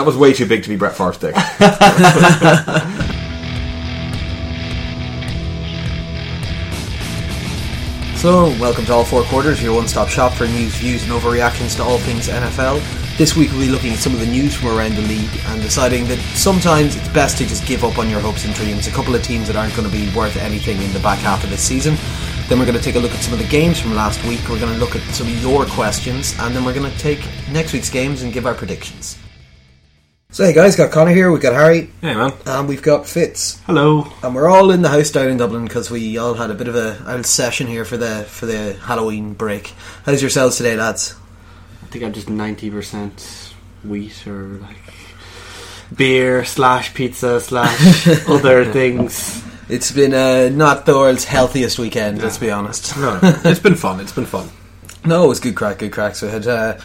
That was way too big to be Brett Favre's dick. So, welcome to All Four Quarters, your one stop shop for news, views, and overreactions to all things NFL. This week we'll be looking at some of the news from around the league and deciding that sometimes it's best to just give up on your hopes and dreams. A couple of teams that aren't going to be worth anything in the back half of this season. Then we're going to take a look at some of the games from last week. We're going to look at some of your questions, and then we're going to take next week's games and give our predictions. So, hey guys, got Connor here, we've got Harry, hey man. and we've got Fitz. Hello. And we're all in the house down in Dublin because we all had a bit of a old session here for the for the Halloween break. How's yourselves today, lads? I think I'm just ninety percent wheat or like beer slash pizza slash other things. It's been uh, not the world's healthiest weekend, let's be honest. No, it's been fun. It's been fun. No, it was good crack, good crack. So we had uh,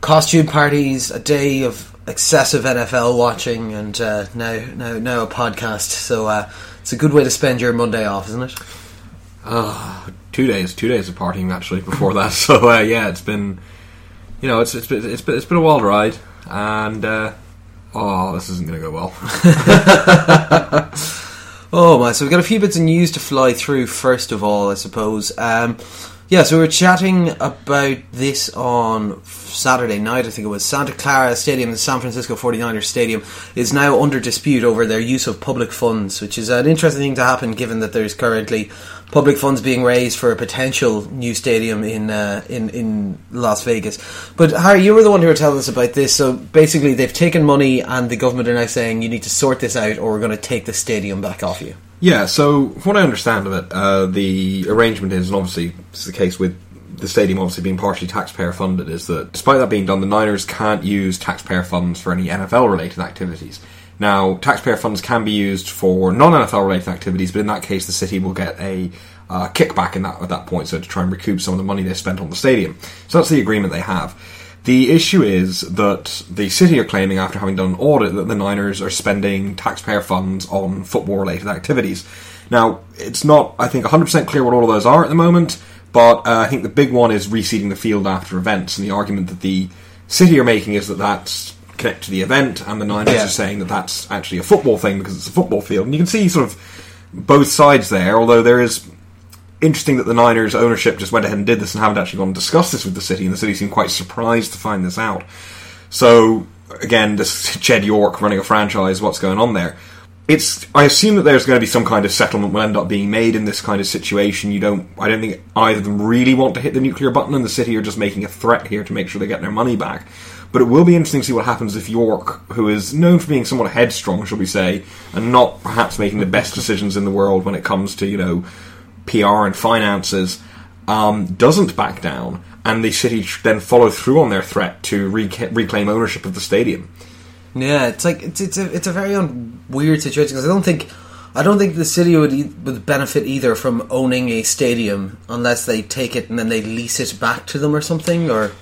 costume parties, a day of excessive NFL watching, and uh, now now now a podcast. So uh, it's a good way to spend your Monday off, isn't it? two days, two days of partying actually before that. So uh, yeah, it's been, you know, it's it's been it's been, it's been a wild ride, and uh, oh, this isn't going to go well. Oh my! So we've got a few bits of news to fly through. First of all, I suppose. Um, yeah, so we were chatting about this on Saturday night. I think it was Santa Clara Stadium, the San Francisco 49ers Stadium, is now under dispute over their use of public funds, which is an interesting thing to happen given that there's currently public funds being raised for a potential new stadium in uh, in in Las Vegas. But Harry, you were the one who were telling us about this. So basically, they've taken money, and the government are now saying you need to sort this out, or we're going to take the stadium back off you. Yeah, so from what I understand of it, uh, the arrangement is, and obviously it's the case with the stadium obviously being partially taxpayer funded, is that despite that being done, the Niners can't use taxpayer funds for any NFL related activities. Now, taxpayer funds can be used for non NFL related activities, but in that case, the city will get a uh, kickback in that at that point, so to try and recoup some of the money they spent on the stadium. So that's the agreement they have. The issue is that the city are claiming, after having done an audit, that the Niners are spending taxpayer funds on football related activities. Now, it's not, I think, 100% clear what all of those are at the moment, but uh, I think the big one is reseeding the field after events, and the argument that the city are making is that that's connected to the event, and the Niners Yeah. are saying that that's actually a football thing because it's a football field. And you can see sort of both sides there, although there is interesting that the Niners ownership just went ahead and did this and haven't actually gone and discussed this with the city, and the city seemed quite surprised to find this out. So again, this Jed York running a franchise, what's going on there? It's. I assume that there's going to be some kind of settlement will end up being made in this kind of situation. You don't. I don't think either of them really want to hit the nuclear button, and the city are just making a threat here to make sure they get their money back. But it will be interesting to see what happens if York, who is known for being somewhat headstrong, shall we say, and not perhaps making the best decisions in the world when it comes to you know PR and finances, um, doesn't back down, and the city then follow through on their threat to reca- reclaim ownership of the stadium. Yeah, it's like it's it's a it's a very un- weird situation because I don't think I don't think the city would e- would benefit either from owning a stadium unless they take it and then they lease it back to them or something or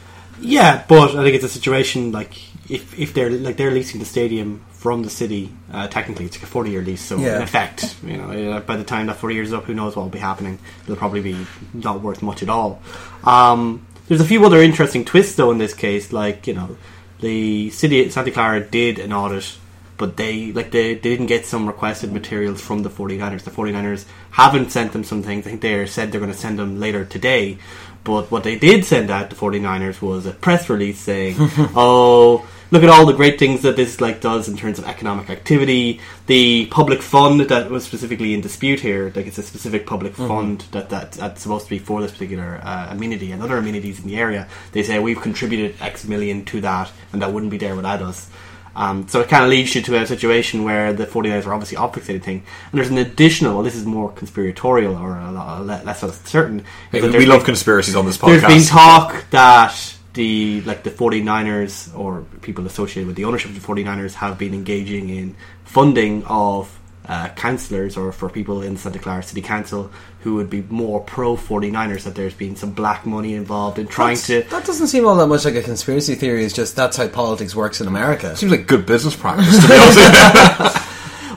Yeah, but I think it's a situation like if if they're like they're leasing the stadium from the city, uh, technically it's like a forty year lease. So Yeah. in effect, you know, uh, by the time that forty years is up, who knows what will be happening? It'll probably be not worth much at all. Um, there's a few other interesting twists though in this case, like you know, the city of Santa Clara did an audit. But they like they, they didn't get some requested materials from the 49ers. The 49ers haven't sent them some things. I think they said they're going to send them later today. But what they did send out the 49ers was a press release saying, "Oh, look at all the great things that this like does in terms of economic activity. The public fund that was specifically in dispute here, like it's a specific public fund that, that that's supposed to be for this particular uh, amenity and other amenities in the area. They say we've contributed X million to that, and that wouldn't be there without us." Um, so it kind of leads you to a situation where the 49ers are obviously obfuscating thing. And there's an additional, well, this is more conspiratorial or a less certain. Hey, we love been- conspiracies on this there's podcast. been talk that the like the 49ers or people associated with the ownership of the 49ers have been engaging in funding of uh, councillors or for people in Santa Clara City Council who would be more pro 49ers that there's been some black money involved in trying to that doesn't seem all that much like a conspiracy theory. It's just that's how politics works in America. Seems like good business practice, to be honest. with you.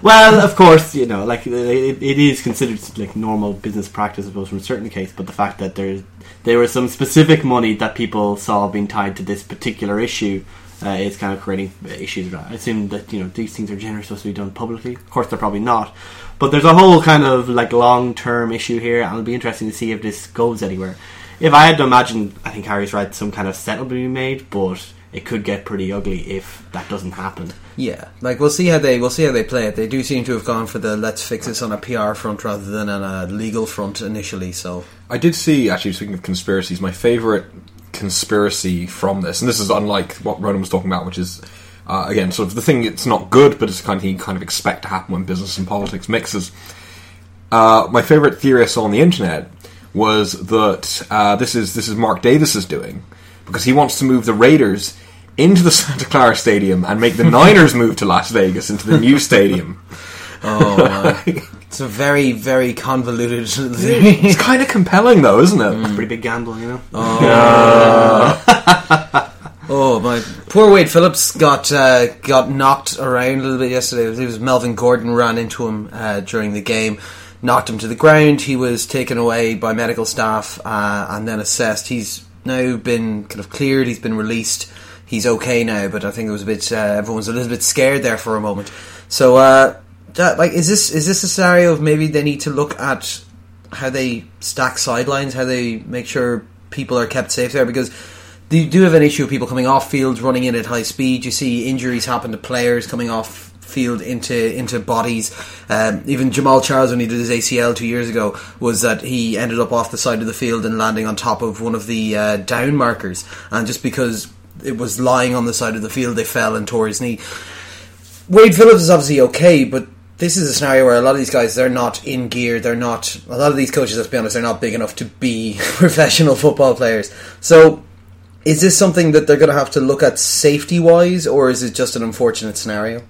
Well, of course, you know, like it, it is considered like normal business practice, I suppose, from a certain case. But the fact that there's there was some specific money that people saw being tied to this particular issue uh, is kind of creating issues. I assume that you know these things are generally supposed to be done publicly. Of course, they're probably not. But there's a whole kind of like long term issue here, and it'll be interesting to see if this goes anywhere. If I had to imagine, I think Harry's right. Some kind of settlement will be made, but it could get pretty ugly if that doesn't happen. Yeah, like we'll see how they we'll see how they play it. They do seem to have gone for the let's fix this on a PR front rather than on a legal front initially. So I did see, actually, speaking of conspiracies, my favourite conspiracy from this, and this is unlike what Ronan was talking about, which is, uh, again, sort of the thing, it's not good, but it's the kind of thing you kind of expect to happen when business and politics mixes. Uh, my favourite theory I saw on the internet was that uh, this is this is Mark Davis is doing because he wants to move the Raiders into the Santa Clara Stadium and make the Niners move to Las Vegas into the new stadium. oh, uh, it's a very very convoluted. It's kind of compelling, though, isn't it? It's a pretty big gamble, you know. Oh my poor Wade Phillips got uh, got knocked around a little bit yesterday. It was Melvin Gordon ran into him uh, during the game, knocked him to the ground. He was taken away by medical staff uh, and then assessed. He's now been kind of cleared. He's been released. He's okay now, but I think it was a bit. Uh, everyone was a little bit scared there for a moment. So, uh, that, like, is this is this a scenario of maybe they need to look at how they stack sidelines, how they make sure people are kept safe there because you do have an issue of people coming off fields, running in at high speed. You see injuries happen to players coming off field into into bodies. Um, even Jamaal Charles, when he did his ACL two years ago, was that he ended up off the side of the field and landing on top of one of the uh, down markers, and just because it was lying on the side of the field, they fell and tore his knee. Wade Phillips is obviously okay, but this is a scenario where a lot of these guys they're not in gear. They're not. A lot of these coaches, let's be honest, they're not big enough to be professional football players. So, is this something that they're going to have to look at safety wise, or is it just an unfortunate scenario?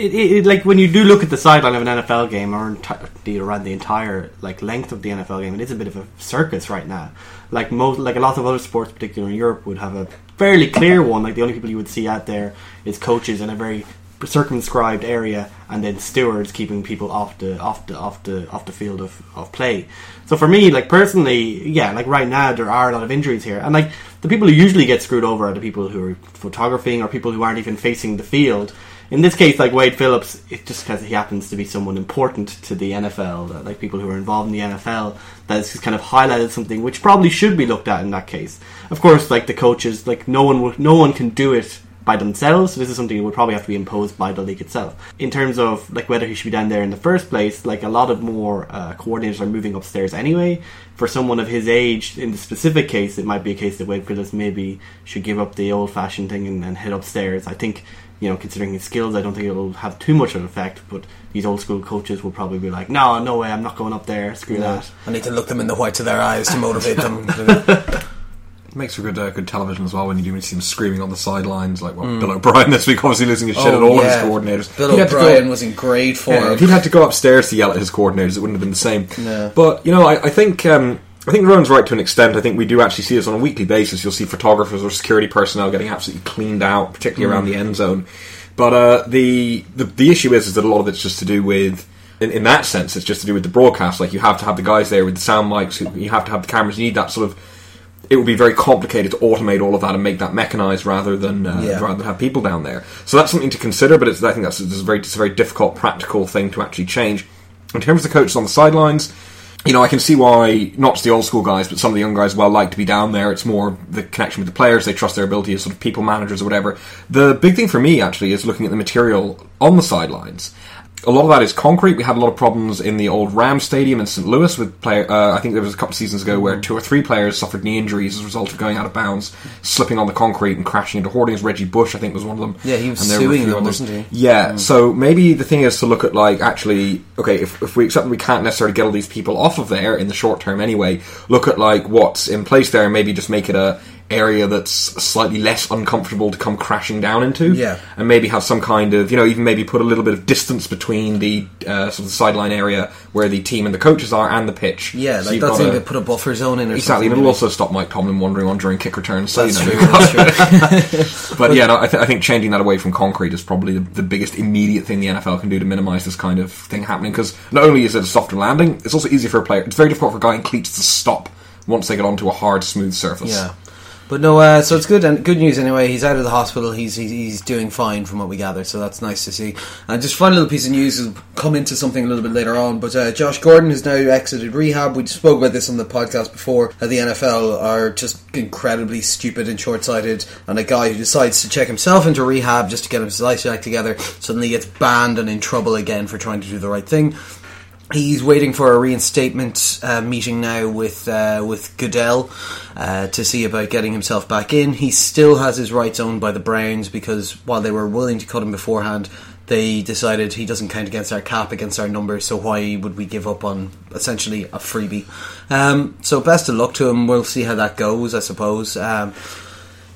It, it, like when you do look at the sideline of an NFL game or enti- around the entire like length of the NFL game, it is a bit of a circus right now. Like most, like a lot of other sports, particularly in Europe, would have a fairly clear one. Like the only people you would see out there is coaches in a very circumscribed area, and then stewards keeping people off the off the off the off the field of, of play. So for me, like personally, yeah, like right now there are a lot of injuries here, and like the people who usually get screwed over are the people who are photographing or people who aren't even facing the field. In this case, like Wade Phillips, it's just because he happens to be someone important to the NFL, like people who are involved in the NFL, that has kind of highlighted something which probably should be looked at in that case. Of course, like the coaches, like no one, would, no one can do it by themselves. So this is something that would probably have to be imposed by the league itself. In terms of like whether he should be down there in the first place, like a lot of more uh, coordinators are moving upstairs anyway. For someone of his age, in the specific case, it might be a case that Wade Phillips maybe should give up the old-fashioned thing and, and head upstairs. I think. You know, considering his skills, I don't think it'll have too much of an effect. But these old school coaches will probably be like, "No, no way, I'm not going up there. Screw that." I need to look them in the whites of their eyes to motivate them. It makes for good uh, good television as well when you do see him screaming on the sidelines, like well, Bill O'Brien this week, obviously losing his shit at all of his coordinators. Oh, Bill He had to go- O'Brien was in great form. Yeah, if he'd had to go upstairs to yell at his coordinators, it wouldn't have been the same. No. But you know, I, I think um, I think Rowan's right to an extent. I think we do actually see this on a weekly basis. You'll see photographers or security personnel getting absolutely cleaned out, particularly around the end zone. But uh, the, the the issue is is that a lot of it's just to do with. In, in that sense, it's just to do with the broadcast. Like you have to have the guys there with the sound mics. who- You have to have the cameras. You need that sort of. It would be very complicated to automate all of that and make that mechanized rather than uh, Yeah. rather than have people down there. So that's something to consider. But it's, I think that's a very it's a very difficult practical thing to actually change. In terms of the coaches on the sidelines, you know, I can see why not just the old school guys, but some of the young guys well like to be down there. It's more the connection with the players. They trust their ability as sort of people managers or whatever. The big thing for me actually is looking at the material on the sidelines. A lot of that is concrete. We had a lot of problems in the old Ram Stadium in St. Louis with player. Uh, I think there was a couple of seasons ago where two or three players suffered knee injuries as a result of going out of bounds, slipping on the concrete and crashing into hoardings. Reggie Bush, I think, was one of them. Yeah, he was And there were a suing them, others. wasn't he? Yeah, so maybe the thing is to look at like actually okay if, if we accept that we can't necessarily get all these people off of there in the short term anyway, look at like what's in place there and maybe just make it a area that's slightly less uncomfortable to come crashing down into. Yeah. and maybe have some kind of you know even maybe put a little bit of distance between the uh, sort of sideline area where the team and the coaches are and the pitch. yeah, So like got like put a buffer zone in or Exactly, and it'll also stop Mike Tomlin wandering on during kick returns. So, That's you know, true. That's true. but yeah, no, I, th- I think changing that away from concrete is probably the, the biggest immediate thing the NFL can do to minimise this kind of thing happening. Because not only is it a softer landing, it's also easier for a player. It's very difficult for a guy in cleats to stop once they get onto a hard, smooth surface. Yeah. But no, uh, so it's good and good news anyway. He's out of the hospital. He's, he's he's doing fine from what we gather. So that's nice to see. And just final little piece of news will come into something a little bit later on. But uh, Josh Gordon has now exited rehab. We spoke about this on the podcast before. Uh, the NFL are just incredibly stupid and short sighted. And a guy who decides to check himself into rehab just to get his life back together suddenly gets banned and in trouble again for trying to do the right thing. He's waiting for a reinstatement uh, meeting now with uh, with Goodell uh, to see about getting himself back in. He still has his rights owned by the Browns because while they were willing to cut him beforehand, they decided he doesn't count against our cap, against our numbers. So why would we give up on essentially a freebie? Um, so best of luck to him. We'll see how that goes. I suppose. Um,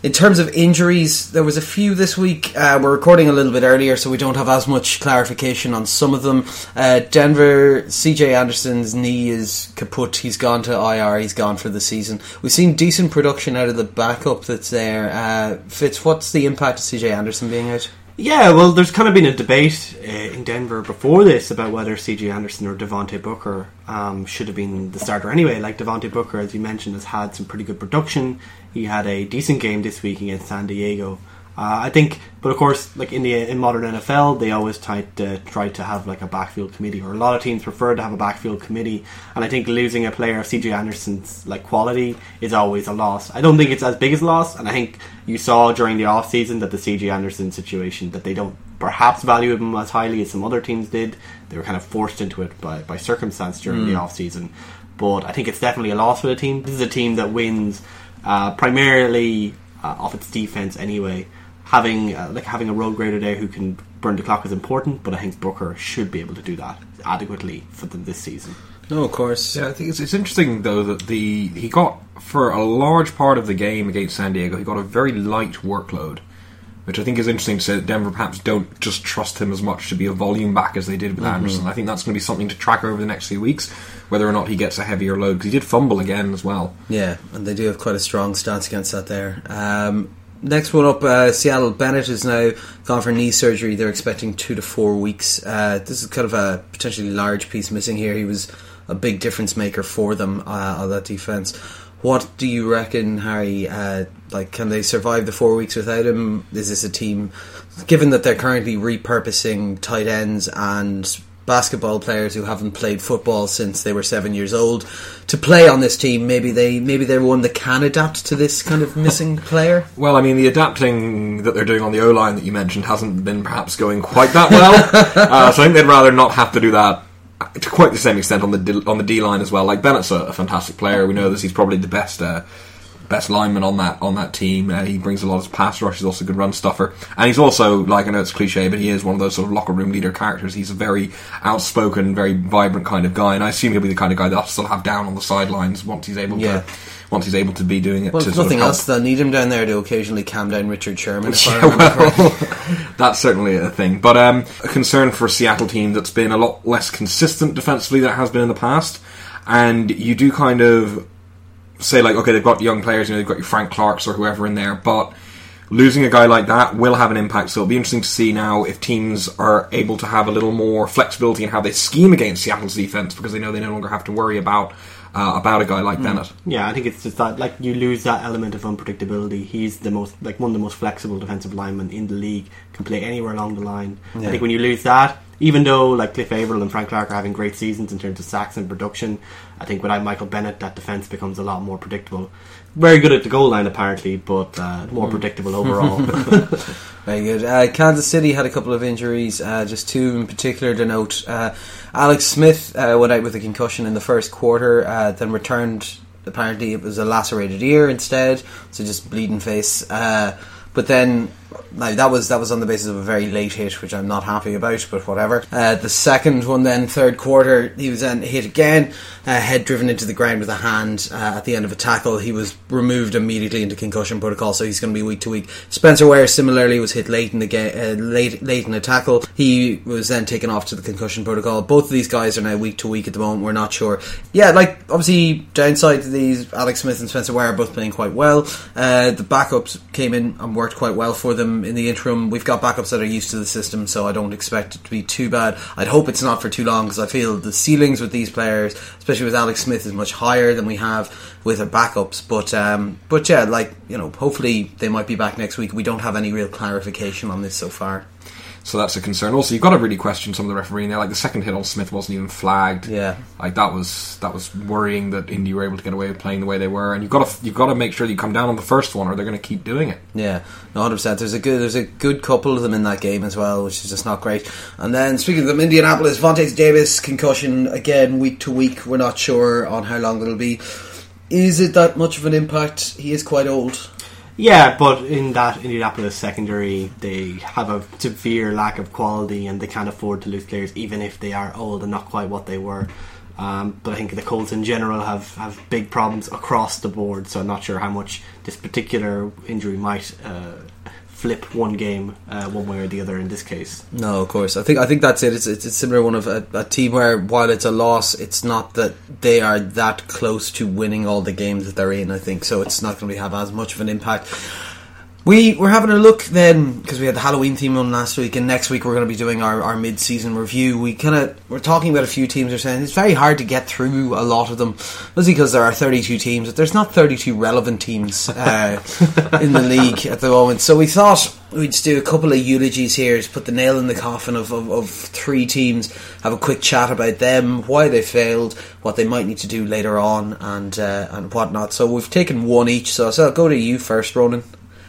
in terms of injuries, there was a few this week. Uh, we're recording a little bit earlier, so we don't have as much clarification on some of them. Uh, Denver, CJ Anderson's knee is kaput. He's gone to IR. He's gone for the season. We've seen decent production out of the backup that's there. Uh, Fitz, what's the impact of CJ Anderson being out? Yeah, well, there's kind of been a debate uh, in Denver before this about whether C.J. Anderson or Devontae Booker um, should have been the starter anyway. Like Devontae Booker, as you mentioned, has had some pretty good production. He had a decent game this week against San Diego. Uh, I think, but of course, like in the in modern NFL, they always try to try to have like a backfield committee, or a lot of teams prefer to have a backfield committee. And I think losing a player of CJ Anderson's like quality is always a loss. I don't think it's as big as a loss, and I think you saw during the off season that the CJ Anderson situation that they don't perhaps value him as highly as some other teams did. They were kind of forced into it by by circumstance during mm. the off season. But I think it's definitely a loss for the team. This is a team that wins uh, primarily uh, off its defense anyway having uh, like having a road grader there who can burn the clock is important, but I think Booker should be able to do that adequately for them this season. No, of course. Yeah, I think it's, it's interesting though that the he got for a large part of the game against San Diego, he got a very light workload, which I think is interesting to say that Denver perhaps don't just trust him as much to be a volume back as they did with mm-hmm. Anderson. I think that's going to be something to track over the next few weeks, whether or not he gets a heavier load because he did fumble again as well. Yeah, and they do have quite a strong stance against that there. Um, next one up, uh, Seattle Bennett is now gone for knee surgery. They're expecting two to four weeks. Uh, this is kind of a potentially large piece missing here. He was a big difference maker for them uh, on that defense. What do you reckon, Harry? Uh, like, can they survive the four weeks without him? Is this a team, given that they're currently repurposing tight ends and basketball players who haven't played football since they were seven years old to play on this team. Maybe they maybe they're one that can adapt to this kind of missing player. Well, I mean, the adapting that they're doing on the O line that you mentioned hasn't been perhaps going quite that well. uh, so I think they'd rather not have to do that to quite the same extent on the D, on the D line as well. Like Bennett's a, a, fantastic player. We know this; he's probably the best. Uh, best lineman on that on that team. Uh, he brings a lot of pass rush. He's also a good run stuffer, and he's also like I know it's cliche, but he is one of those sort of locker room leader characters. He's a very outspoken, very vibrant kind of guy, and I assume he'll be the kind of guy that I'll still have down on the sidelines once he's able yeah. to. Once he's able to be doing it, well, to nothing else. They'll need him down there to occasionally calm down Richard Sherman. yeah, well, that's certainly a thing. But um, a concern for a Seattle team that's been a lot less consistent defensively than it has been in the past, and you do kind of say like, okay, they've got young players, you know, they've got your Frank Clarks or whoever in there, but losing a guy like that will have an impact. So it'll be interesting to see now if teams are able to have a little more flexibility in how they scheme against Seattle's defense because they know they no longer have to worry about uh, about a guy like mm. Bennett. Yeah, I think it's just that like you lose that element of unpredictability. He's the most like one of the most flexible defensive linemen in the league. Can play anywhere along the line. Yeah. I think when you lose that, even though like Cliff Avril and Frank Clark are having great seasons in terms of sacks and production, I think without Michael Bennett, that defense becomes a lot more predictable. Very good at the goal line, apparently, but uh, more mm. predictable overall. Very good. Uh, Kansas City had a couple of injuries, uh, just two in particular to note. Uh, Alex Smith uh, went out with a concussion in the first quarter, uh, then returned. Apparently, it was a lacerated ear instead, so just bleeding face. but then now that was that was on the basis of a very late hit, which I'm not happy about, but whatever. Uh, the second one, then third quarter, he was then hit again, uh, head driven into the ground with a hand uh, at the end of a tackle. He was removed immediately into concussion protocol, so he's going to be week to week. Spencer Ware similarly was hit late in the game, uh, late late in a tackle. He was then taken off to the concussion protocol. Both of these guys are now week to week at the moment. We're not sure. Yeah, like obviously downside to these, Alex Smith and Spencer Ware are both playing quite well. Uh, the backups came in and worked quite well for them them in the interim. We've got backups that are used to the system, so I don't expect it to be too bad. I'd hope it's not for too long because I feel the ceilings with these players, especially with Alex Smith, is much higher than we have with our backups. But um, but yeah, like you know, hopefully they might be back next week. We don't have any real clarification on this so far. So that's a concern. Also, you've got to really question some of the refereeing there. Like the second hit on Smith wasn't even flagged. Yeah. like that was that was worrying that Indy were able to get away with playing the way they were. And you've got to you've got to make sure that you come down on the first one, or they're going to keep doing it. Yeah, no, hundred percent. There's a good, there's a good couple of them in that game as well, which is just not great. And then speaking of them, Indianapolis, Vontae Davis concussion again, week to week. We're not sure on how long it'll be. Is it that much of an impact? He is quite old. Yeah, but in that Indianapolis secondary, they have a severe lack of quality and they can't afford to lose players, even if they are old and not quite what they were. Um, but I think the Colts in general have, have big problems across the board, so I'm not sure how much this particular injury might uh, flip one game uh, one way or the other in this case. No, of course. I think I think that's it. It's it's a similar one of a, a team where while it's a loss, it's not that they are that close to winning all the games that they're in. I think so. It's not going to have as much of an impact. We we're having a look then because we had the Halloween theme on last week, and next week we're going to be doing our, our mid season review. We kind of we're talking about a few teams. Are saying it's very hard to get through a lot of them, mostly because there are thirty two teams. But there's not thirty two relevant teams uh, in the league at the moment. So we thought we'd just do a couple of eulogies here, just put the nail in the coffin of, of, of three teams, have a quick chat about them, why they failed, what they might need to do later on, and uh, and whatnot. So we've taken one each. So, so I'll go to you first, Ronan.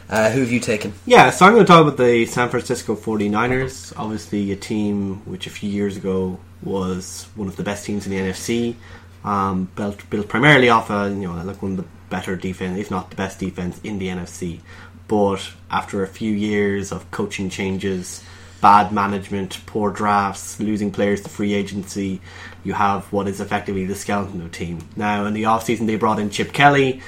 Uh, who have you taken? Yeah, so I'm going to talk about the San Francisco 49ers. Obviously, a team which a few years ago was one of the best teams in the NFC, um, built built primarily off a you know like one of the better defense, if not the best defense in the NFC. But after a few years of coaching changes, bad management, poor drafts, losing players to free agency, you have what is effectively the skeleton of the team. Now, in the offseason, they brought in Chip Kelly.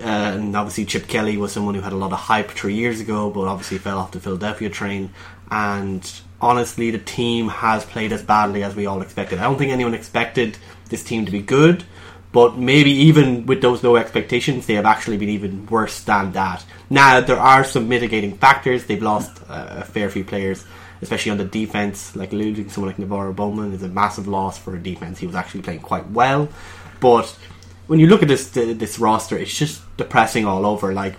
And obviously, Chip Kelly was someone who had a lot of hype three years ago, but obviously fell off the Philadelphia train. And honestly, the team has played as badly as we all expected. I don't think anyone expected this team to be good, but maybe even with those low expectations, they have actually been even worse than that. Now, there are some mitigating factors. They've lost uh, a fair few players, especially on the defense. Like losing someone like NaVorro Bowman is a massive loss for a defense. He was actually playing quite well, but when you look at this this roster, it's just depressing all over. Like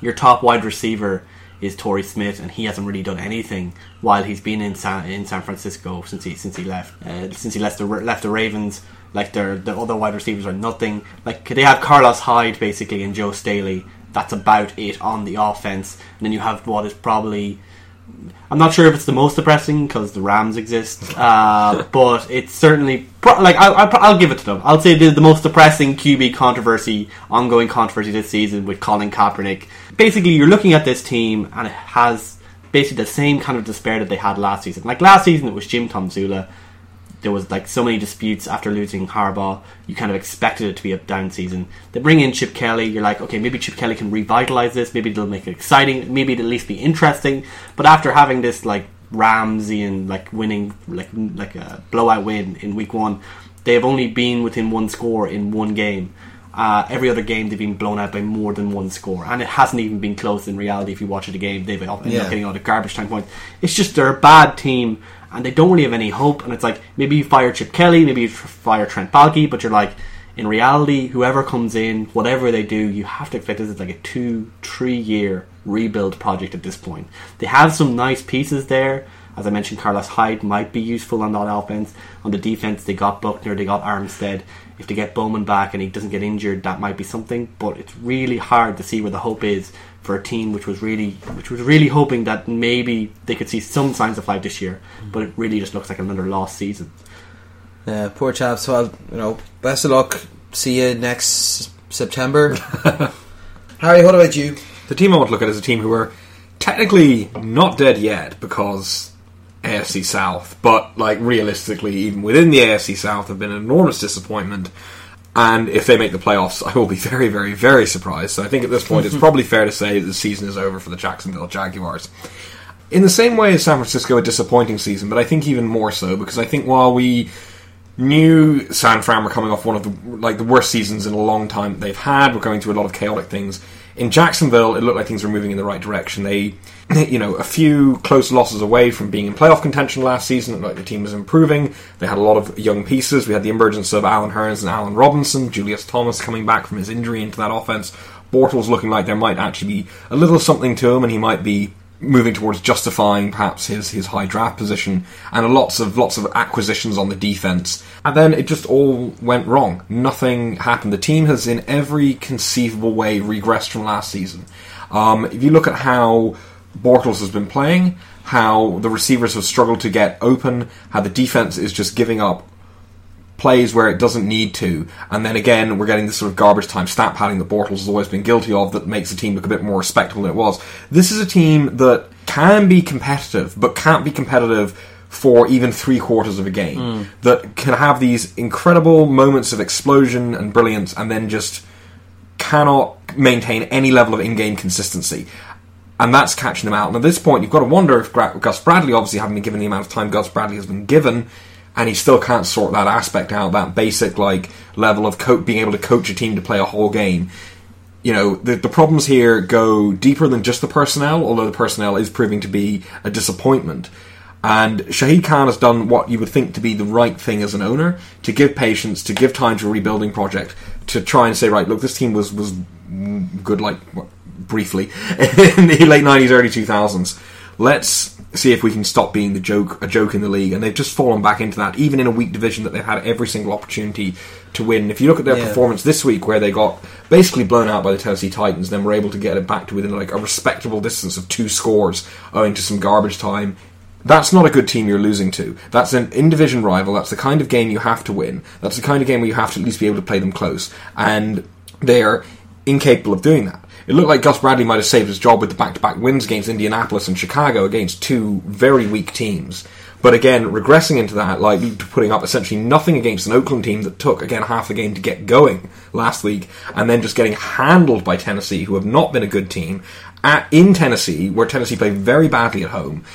your top wide receiver is Torrey Smith, and he hasn't really done anything while he's been in San, in San Francisco since he since he left uh, since he left the left the Ravens. Like their the other wide receivers are nothing. Like they have Carlos Hyde basically and Joe Staley. That's about it on the offense. And then you have what is probably I'm not sure if it's the most depressing because the Rams exist, uh, but it's certainly pro- like I'll, I'll, I'll, give it to them. I'll say the, the most depressing QB controversy, ongoing controversy this season with Colin Kaepernick. Basically, you're looking at this team and it has basically the same kind of despair that they had last season. Like last season, it was Jim Tomsula there was like so many disputes after losing Harbaugh. You kind of expected it to be a down season. They bring in Chip Kelly. You're like, okay, maybe Chip Kelly can revitalize this. Maybe it'll make it exciting. Maybe it'll at least be interesting. But after having this like Ramsey and like winning like like a blowout win in week one, they have only been within one score in one game. Uh, every other game they've been blown out by more than one score, and it hasn't even been close in reality. If you watch the game, they've ended Yeah. up getting all the garbage time points. It's just they're a bad team, and they don't really have any hope. And it's like maybe you fire Chip Kelly, maybe you fire Trent Baalke, but you're like, in reality, whoever comes in, whatever they do, you have to expect this is like a two, three year rebuild project at this point. They have some nice pieces there. As I mentioned, Carlos Hyde might be useful on that offense. On the defense, they got Buckner, they got Armstead. If they get Bowman back and he doesn't get injured, that might be something. But it's really hard to see where the hope is for a team which was really, which was really hoping that maybe they could see some signs of life this year. Mm. But it really just looks like another lost season. Yeah, poor chaps. Well, you know, best of luck. See you next September. Harry, what about you? The team I want to look at is a team who are technically not dead yet because AFC South, but like realistically, even within the AFC South, have been an enormous disappointment. And if they make the playoffs, I will be very, very, very surprised. So I think at this point, it's mm-hmm. probably fair to say that the season is over for the Jacksonville Jaguars. In the same way as San Francisco, a disappointing season, but I think even more so because I think while we knew San Fran were coming off one of the like the worst seasons in a long time that they've had. We're going through a lot of chaotic things. In Jacksonville, it looked like things were moving in the right direction. They, you know, a few close losses away from being in playoff contention last season. Like the team was improving. They had a lot of young pieces. We had the emergence of Allen Hurns and Allen Robinson, Julius Thomas coming back from his injury into that offense. Bortles looking like there might actually be a little something to him, and he might be moving towards justifying perhaps his, his high draft position and lots of lots of acquisitions on the defense and then it just all went wrong nothing happened the team has in every conceivable way regressed from last season um, if you look at how Bortles has been playing how the receivers have struggled to get open how the defense is just giving up plays where it doesn't need to, and then again we're getting this sort of garbage time stat padding that Bortles has always been guilty of that makes the team look a bit more respectable than it was. This is a team that can be competitive, but can't be competitive for even three quarters of a game. Hmm. That can have these incredible moments of explosion and brilliance, and then just cannot maintain any level of in-game consistency. And that's catching them out. And at this point, you've got to wonder if Gus Bradley, obviously having been given the amount of time Gus Bradley has been given, and he still can't sort that aspect out, that basic like level of co- being able to coach a team to play a whole game. You know, the, the problems here go deeper than just the personnel, although the personnel is proving to be a disappointment. And Shahid Khan has done what you would think to be the right thing as an owner to give patience, to give time to a rebuilding project, to try and say, right, look, this team was was good, like what, briefly in the late nineties, early two thousands. Let's see if we can stop being the joke, a joke in the league. And they've just fallen back into that, even in a weak division that they've had every single opportunity to win. If you look at their Yeah. performance this week, where they got basically blown out by the Tennessee Titans, then were able to get it back to within like a respectable distance of two scores, owing to some garbage time. That's not a good team you're losing to. That's an in division rival. That's the kind of game you have to win. That's the kind of game where you have to at least be able to play them close. And they're incapable of doing that. It looked like Gus Bradley might have saved his job with the back to back wins against Indianapolis and Chicago against two very weak teams. But again, regressing into that, like putting up essentially nothing against an Oakland team that took, again, half the game to get going last week, and then just getting handled by Tennessee, who have not been a good team, at, in Tennessee, where Tennessee played very badly at home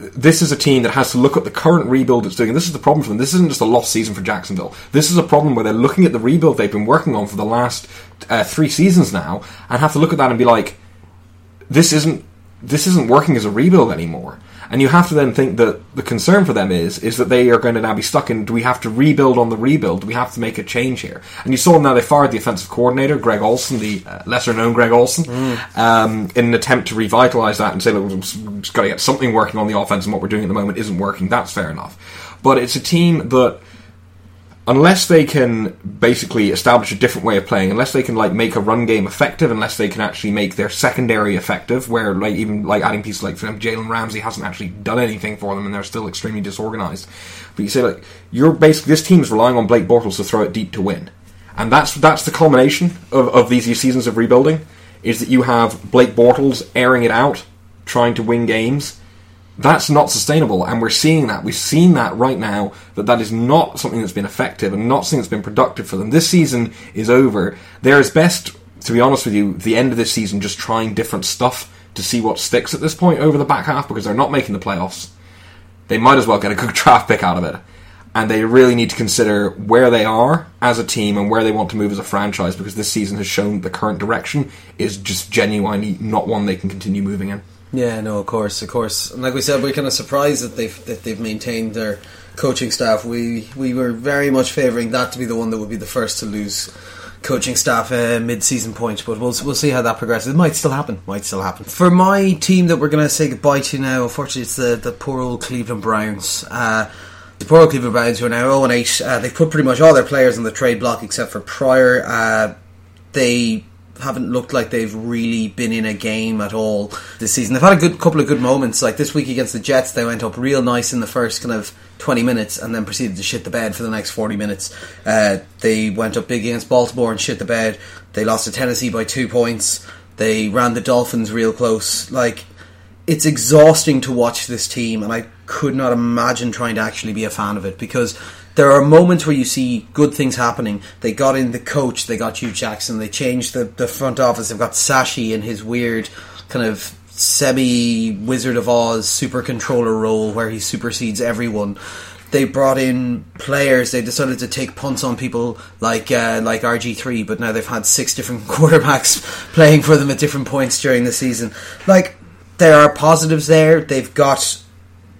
this is a team that has to look at the current rebuild it's doing. And this is the problem for them. This isn't just a lost season for Jacksonville. This is a problem where they're looking at the rebuild they've been working on for the last uh, three seasons now, and have to look at that and be like, this isn't this isn't working as a rebuild anymore. And you have to then think that the concern for them is is that they are going to now be stuck in. Do we have to rebuild on the rebuild? Do we have to make a change here? And you saw now they fired the offensive coordinator, Greg Olson, the uh, lesser known Greg Olson, um, in an attempt to revitalize that and say, look, we've got to get something working on the offense, and what we're doing at the moment isn't working. That's fair enough. But it's a team that unless they can basically establish a different way of playing, unless they can like make a run game effective, unless they can actually make their secondary effective, where like even like adding pieces like for example, Jalen Ramsey hasn't actually done anything for them, and they're still extremely disorganized. But you say like you're basically this team is relying on Blake Bortles to throw it deep to win, and that's that's the culmination of, of these seasons of rebuilding. Is that you have Blake Bortles airing it out, trying to win games that's not sustainable and we're seeing that. We've seen that right now that that is not something that's been effective and not something that's been productive for them. This season is over. They're as best to be honest with you the end of this season just trying different stuff to see what sticks at this point over the back half because they're not making the playoffs. They might as well get a good draft pick out of it. And they really need to consider where they are as a team and where they want to move as a franchise because this season has shown the current direction is just genuinely not one they can continue moving in Yeah, no, of course, of course. And like we said, we're kind of surprised that they've that they've maintained their coaching staff. We we were very much favouring that to be the one that would be the first to lose coaching staff uh, mid-season point. But we'll we'll see how that progresses. It might still happen. Might still happen. For my team that we're going to say goodbye to now, unfortunately, it's the the poor old Cleveland Browns. Uh, the poor old Cleveland Browns, who are now 0 and 8, uh, they've put pretty much all their players on the trade block except for Pryor. Uh, they haven't looked like they've really been in a game at all this season. They've had a good couple of good moments. Like this week against the Jets, they went up real nice in the first kind of 20 minutes and then proceeded to shit the bed for the next 40 minutes. Uh, they went up big against Baltimore and shit the bed. They lost to Tennessee by two points. They ran the Dolphins real close. Like, it's exhausting to watch this team, and I could not imagine trying to actually be a fan of it because there are moments where you see good things happening. They got in the coach, they got Hue Jackson, they changed the, the front office, they've got Sashi in his weird kind of semi Wizard of Oz super controller role where he supersedes everyone. they brought in players. They decided to take punts on people like uh, like RG three, but now they've had six different quarterbacks playing for them at different points during the season. Like there are positives there. They've got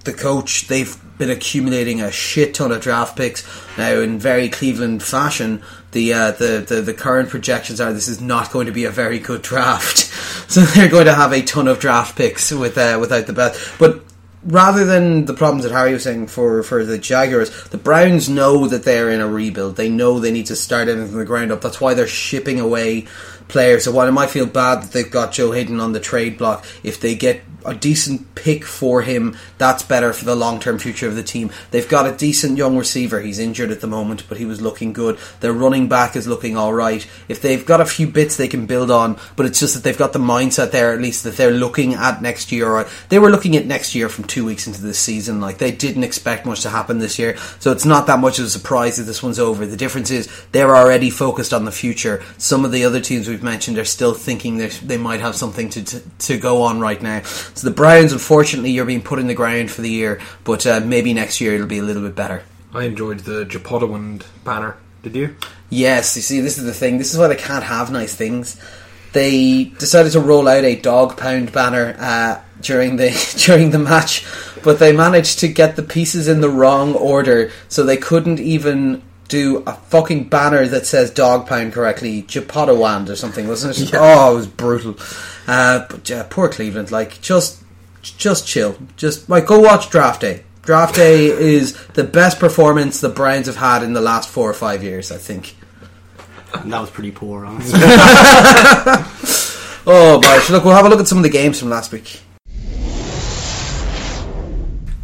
the coach. They've been accumulating a shit ton of draft picks now in very Cleveland fashion. The, uh, the the the current projections are this is not going to be a very good draft, so they're going to have a ton of draft picks with uh, without the best. But rather than the problems that Harry was saying for, for the Jaguars, the Browns know that they're in a rebuild. They know they need to start it from the ground up. That's why they're shipping away players. So while it might feel bad that they've got Joe Haden on the trade block, if they get a decent pick for him, that's better for the long term future of the team. They've got a decent young receiver. He's injured at the moment, but he was looking good. Their running back is looking all right. If they've got a few bits they can build on, but it's just that they've got the mindset there, at least that they're looking at next year. Or they were looking at next year from two weeks into the season. Like they didn't expect much to happen this year, so it's not that much of a surprise that this one's over. The difference is they're already focused on the future. Some of the other teams we've mentioned are still thinking that they might have something to, to, to go on right now. So the Browns, unfortunately, you're being put in the ground for the year, but uh, maybe next year it'll be a little bit better. I enjoyed the Japodawand banner. Did you? Yes, you see, this is the thing. This is why they can't have nice things. They decided to roll out a dog pound banner uh, during the during the match, but they managed to get the pieces in the wrong order, so they couldn't even do a fucking banner that says dog pound correctly, Japodawand or something, wasn't it? Yeah. Oh, it was brutal. Uh, but yeah, poor Cleveland. Like, just just chill. Just like go watch Draft Day. Draft Day is the best performance the Browns have had in the last four or five years. I think. And that was pretty poor, honestly. Oh, gosh. Look, we'll have a look at some of the games from last week.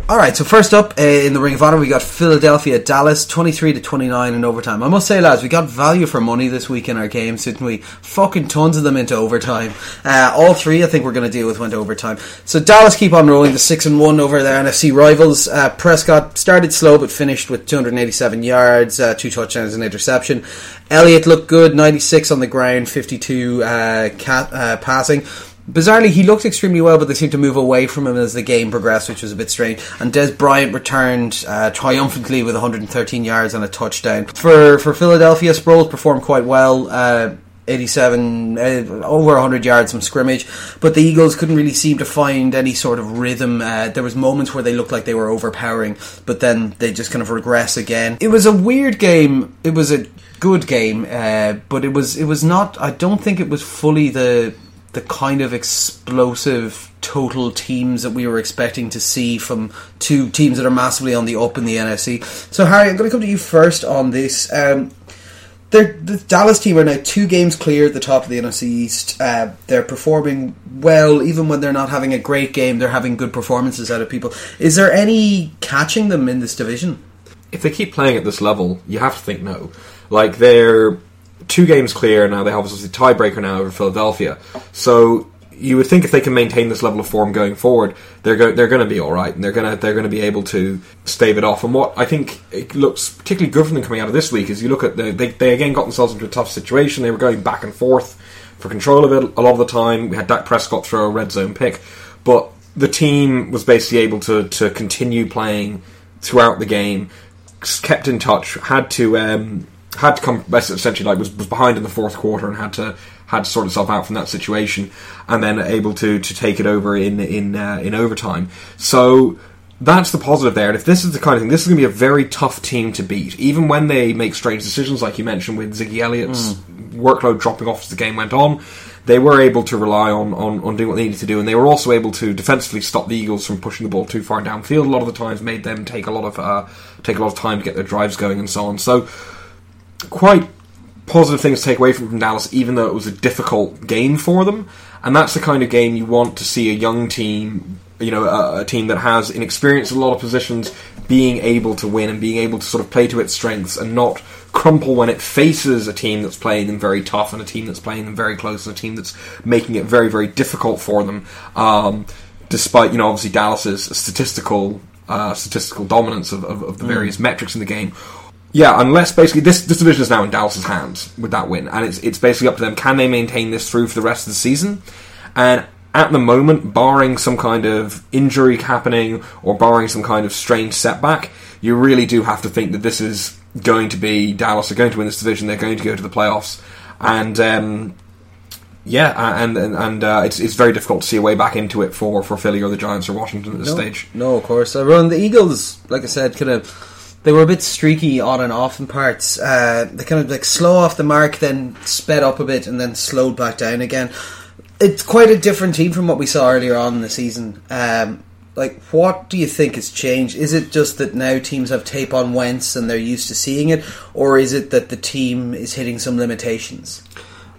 All right, so first up uh, in the Ring of Honor, we got Philadelphia Dallas, twenty-three to twenty-nine in overtime. I must say, lads, we got value for money this week in our games, didn't we? Fucking tons of them into overtime. Uh, all three, I think, we're going to deal with went overtime. So Dallas keep on rolling the six and one over their NFC rivals. Uh, Prescott started slow but finished with two hundred eighty-seven yards, uh, two touchdowns, and interception. Elliott looked good, ninety-six on the ground, fifty-two uh, uh, passing. Bizarrely, he looked extremely well, but they seemed to move away from him as the game progressed, which was a bit strange. And Dez Bryant returned uh, triumphantly with 113 yards and a touchdown. For for Philadelphia, Sproles performed quite well. Uh, 87 uh, over 100 yards from scrimmage but the eagles couldn't really seem to find any sort of rhythm uh, there was moments where they looked like they were overpowering but then they just kind of regress again it was a weird game it was a good game uh, but it was it was not i don't think it was fully the the kind of explosive total teams that we were expecting to see from two teams that are massively on the up in the NFC. So Harry, I'm going to come to you first on this. Um, the Dallas team are now two games clear at the top of the NFC East. Uh, they're performing well, even when they're not having a great game. They're having good performances out of people. Is there any catching them in this division? If they keep playing at this level, you have to think no. Like they're two games clear now. They have obviously tiebreaker now over Philadelphia. So you would think if they can maintain this level of form going forward, they're go- they're going to be all right, and they're going to they're going to be able to stave it off. And what I think it looks particularly good for them coming out of this week is you look at the, they they again got themselves into a tough situation. They were going back and forth for control of it a lot of the time. We had Dak Prescott throw a red zone pick, but the team was basically able to to continue playing throughout the game, kept in touch, had to. Um, had to come essentially like was, was behind in the fourth quarter and had to had to sort itself out from that situation, and then able to to take it over in in uh, in overtime. So that's the positive there. And if this is the kind of thing, this is going to be a very tough team to beat, even when they make strange decisions, like you mentioned with Ziggy Elliott's workload dropping off as the game went on. They were able to rely on, on, on doing what they needed to do, and they were also able to defensively stop the Eagles from pushing the ball too far downfield. A lot of the times, made them take a lot of uh, take a lot of time to get their drives going and so on. So quite positive things to take away from, from Dallas, even though it was a difficult game for them. And that's the kind of game you want to see a young team, you know, a, a team that has inexperience in a lot of positions, being able to win and being able to sort of play to its strengths and not crumple when it faces a team that's playing them very tough and a team that's playing them very close and a team that's making it very, very difficult for them. Um, despite, you know, obviously Dallas's statistical uh, statistical dominance of, of, of the various metrics in the game. Yeah, unless basically this this division is now in Dallas's hands with that win, and it's it's basically up to them. Can they maintain this through for the rest of the season? And at the moment, barring some kind of injury happening or barring some kind of strange setback, you really do have to think that this is going to be Dallas are going to win this division. They're going to go to the playoffs, and um, yeah, and and, and uh, it's it's very difficult to see a way back into it for, for Philly or the Giants or Washington at this no, stage. No, of course. I run the Eagles. Like I said, kind of they were a bit streaky on and off in parts. Uh, they kind of like slow off the mark, then sped up a bit, and then slowed back down again. It's quite a different team from what we saw earlier on in the season. Um, like, what do you think has changed? Is it just that now teams have tape on Wentz and they're used to seeing it, or is it that the team is hitting some limitations?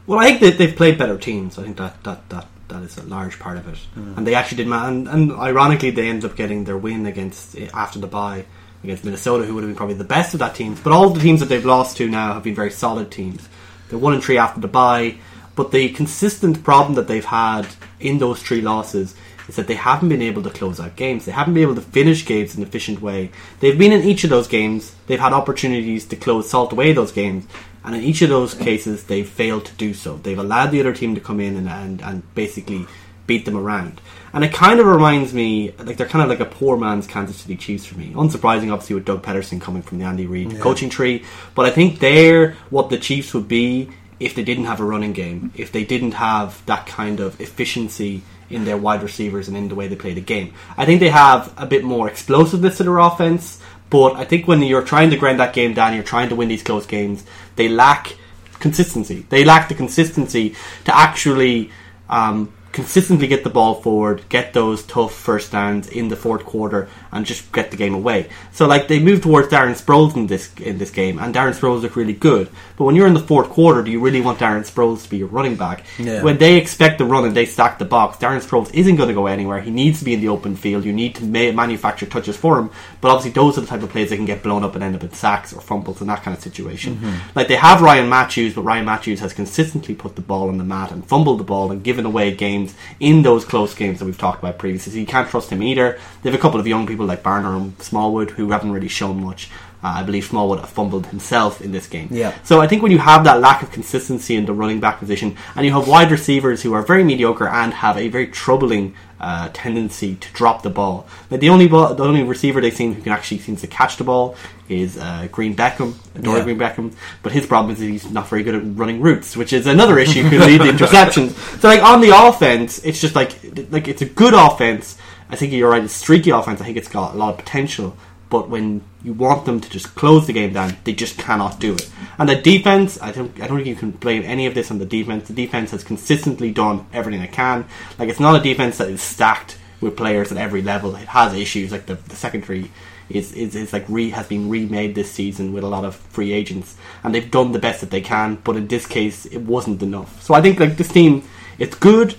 Well, I think that they've played better teams. I think that that that, that is a large part of it. Mm. And they actually did, and, and ironically, they ended up getting their win against after the bye against Minnesota, who would have been probably the best of that team. But all the teams that they've lost to now have been very solid teams. They're one and three after the bye, but the consistent problem that they've had in those three losses is that they haven't been able to close out games. They haven't been able to finish games in an efficient way. They've been in each of those games. They've had opportunities to close salt away those games, and in each of those cases, they've failed to do so. They've allowed the other team to come in and, and, and basically beat them around. And it kind of reminds me, like they're kind of like a poor man's Kansas City Chiefs for me. Unsurprising, obviously, with Doug Pederson coming from the Andy Reid yeah. coaching tree. But I think they're what the Chiefs would be if they didn't have a running game, if they didn't have that kind of efficiency in their wide receivers and in the way they play the game. I think they have a bit more explosiveness to their offense. But I think when you're trying to grind that game down, you're trying to win these close games, they lack consistency. They lack the consistency to actually um, consistently get the ball forward, get those tough first downs in the fourth quarter, and just get the game away. So like they move towards Darren Sproles in this in this game, and Darren Sproles look really good. But when you're in the fourth quarter, do you really want Darren Sproles to be your running back? Yeah. When they expect the run and they stack the box, Darren Sproles isn't going to go anywhere. He needs to be in the open field. You need to ma- manufacture touches for him. But obviously, those are the type of plays that can get blown up and end up in sacks or fumbles and that kind of situation. Mm-hmm. Like they have Ryan Mathews, but Ryan Mathews has consistently put the ball on the mat and fumbled the ball and given away games in those close games that we've talked about previously. So you can't trust him either. They have a couple of young people like Barner and Smallwood who haven't really shown much. Uh, I believe Smallwood fumbled himself in this game. Yeah. So I think when you have that lack of consistency in the running back position, and you have wide receivers who are very mediocre and have a very troubling uh, tendency to drop the ball. The only ball, the only receiver they seem who can actually seems to catch the ball is uh, Green Beckham, Adore yeah. Green Beckham. But his problem is he's not very good at running routes, which is another issue could lead to interceptions. So like on the offense, it's just like like it's a good offense. I think you're right. It's a streaky offense. I think it's got a lot of potential but when you want them to just close the game down, they just cannot do it. And the defense, I don't, I don't think you can blame any of this on the defense. The defense has consistently done everything it can. Like it's not a defense that is stacked with players at every level. It has issues. Like the, the secondary is, is, is like re, has been remade this season with a lot of free agents, and they've done the best that they can. But in this case, it wasn't enough. So I think like this team, it's good,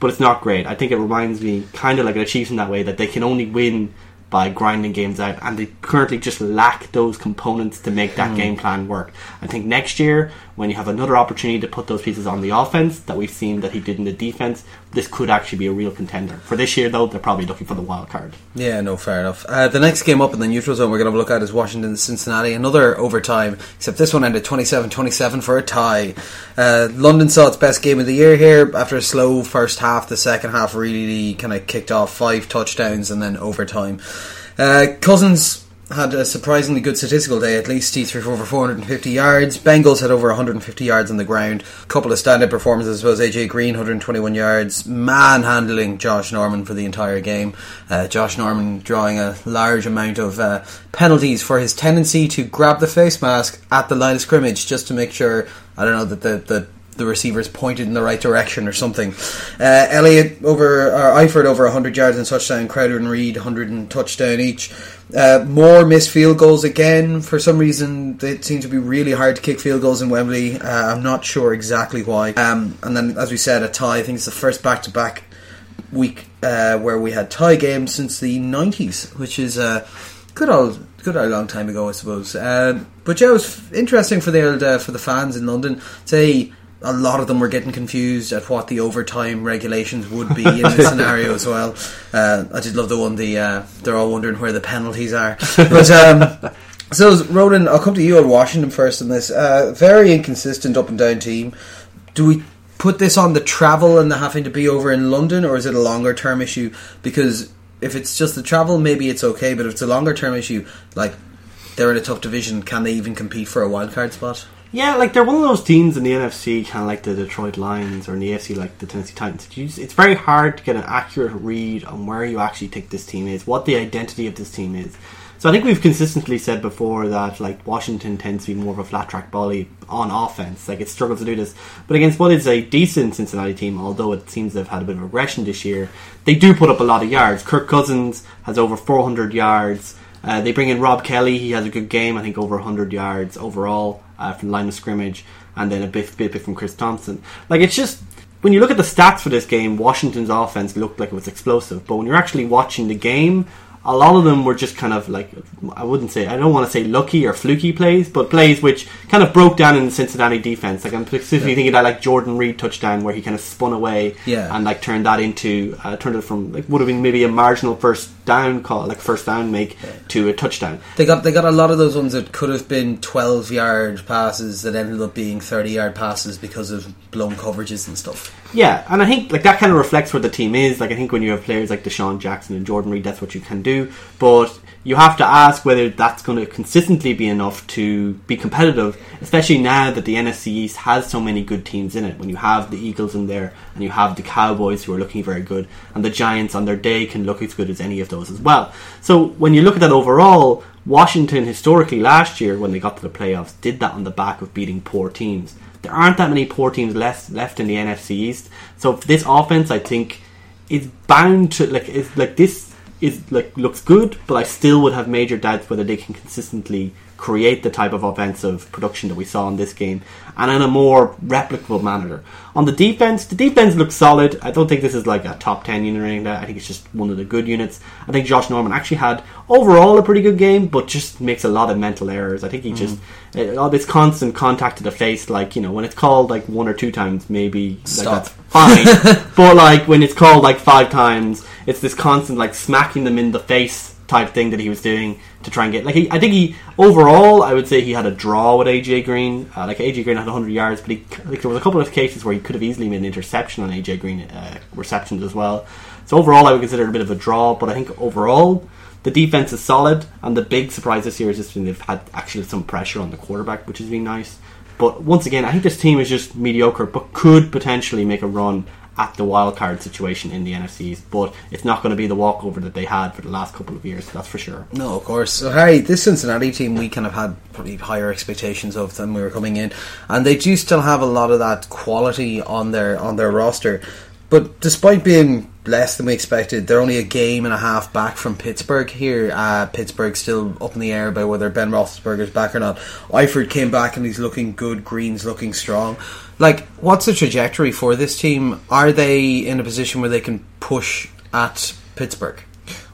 but it's not great. I think it reminds me kind of like an Chiefs in that way that they can only win by grinding games out, and they currently just lack those components to make that mm. game plan work. I think next year, when you have another opportunity to put those pieces on the offense that we've seen that he did in the defense, this could actually be a real contender. For this year, though, they're probably looking for the wild card. Yeah, no, fair enough. Uh, the next game up in the neutral zone we're going to look at is Washington Cincinnati. Another overtime, except this one ended 27 27 for a tie. Uh, London saw its best game of the year here after a slow first half. The second half really kind of kicked off five touchdowns and then overtime. Uh, Cousins had a surprisingly good statistical day. At least he threw for over 450 yards. Bengals had over 150 yards on the ground. A couple of standout performances. I suppose AJ Green 121 yards, manhandling Josh Norman for the entire game. Uh, Josh Norman drawing a large amount of uh, penalties for his tendency to grab the face mask at the line of scrimmage just to make sure I don't know that the the the receivers pointed in the right direction or something. Uh, Elliott over, or Eifert over 100 yards and touchdown. Crowder and Reed 100 and touchdown each. Uh, more missed field goals again. For some reason, it seems to be really hard to kick field goals in Wembley. Uh, I'm not sure exactly why. Um, and then, as we said, a tie. I think it's the first back to back week uh, where we had tie games since the 90s, which is a good old good old long time ago, I suppose. Um, but yeah, it was interesting for the old, uh, for the fans in London. Say a lot of them were getting confused at what the overtime regulations would be in this scenario as well. Uh, I did love the one. The uh, they're all wondering where the penalties are. But um, so Ronan, I'll come to you on Washington first in this. Uh, very inconsistent up and down team. Do we put this on the travel and the having to be over in London, or is it a longer term issue? Because if it's just the travel, maybe it's okay, but if it's a longer term issue, like they're in a tough division, can they even compete for a wild card spot? Yeah, like they're one of those teams in the NFC, kind of like the Detroit Lions, or in the AFC, like the Tennessee Titans. It's very hard to get an accurate read on where you actually think this team is, what the identity of this team is. So I think we've consistently said before that like Washington tends to be more of a flat track volley on offense. Like it struggles to do this, but against what is a decent Cincinnati team, although it seems they've had a bit of regression this year, they do put up a lot of yards. Kirk Cousins has over 400 yards. Uh, they bring in Rob Kelley. He has a good game. I think over 100 yards overall uh, from the line of scrimmage, and then a bit, bit, bit from Chris Thompson. Like it's just when you look at the stats for this game, Washington's offense looked like it was explosive, but when you're actually watching the game, a lot of them were just kind of like I wouldn't say I don't want to say lucky or fluky plays, but plays which kind of broke down in the Cincinnati defense. Like I'm specifically thinking of that like Jordan Reed touchdown where he kind of spun away Yeah. and like turned that into uh, turned it from like would have been maybe a marginal first down call, like first down make to a touchdown. They got they got a lot of those ones that could have been twelve yard passes that ended up being thirty yard passes because of blown coverages and stuff. Yeah, and I think like that kind of reflects where the team is. Like I think when you have players like DeSean Jackson and Jordan Reed, that's what you can do. But you have to ask whether that's going to consistently be enough to be competitive, especially now that the NFC East has so many good teams in it. When you have the Eagles in there, and you have the Cowboys who are looking very good, and the Giants on their day can look as good as any of those as well. So when you look at that overall, Washington historically last year when they got to the playoffs did that on the back of beating poor teams there aren't that many poor teams left left in the NFC East. So this offense, I think is bound to like is like this is like looks good, but I still would have major doubts whether they can consistently create the type of offensive production that we saw in this game and in a more replicable manner. On the defense, the defense looks solid. I don't think this is like a top 10 unit or anything like that. I think it's just one of the good units. I think Josh Norman actually had overall a pretty good game, but just makes a lot of mental errors. I think he just, uh, all this constant contact to the face, like, you know, when it's called like one or two times, maybe like, that's fine. but like when it's called like five times, it's this constant like smacking them in the face type thing that he was doing to try and get like he, I think he overall I would say he had a draw with AJ Green. Uh, like AJ Green had 100 yards, but he like there was a couple of cases where he could have easily made an interception on AJ Green uh, receptions as well. So overall, I would consider it a bit of a draw. But I think overall. The defense is solid, and the big surprise this year is just been they've had actually some pressure on the quarterback, which has been nice. But once again, I think this team is just mediocre, but could potentially make a run at the wild card situation in the NFCs. But it's not going to be the walkover that they had for the last couple of years. That's for sure. No, of course. So Harry, this Cincinnati team we kind of had probably higher expectations of than we were coming in, and they do still have a lot of that quality on their on their roster. But despite being less than we expected, they're only a game and a half back from Pittsburgh here. Uh, Pittsburgh still up in the air about whether Ben Roethlisberger's back or not. Eifert came back and he's looking good. Green's looking strong. Like, what's the trajectory for this team? Are they in a position where they can push at Pittsburgh?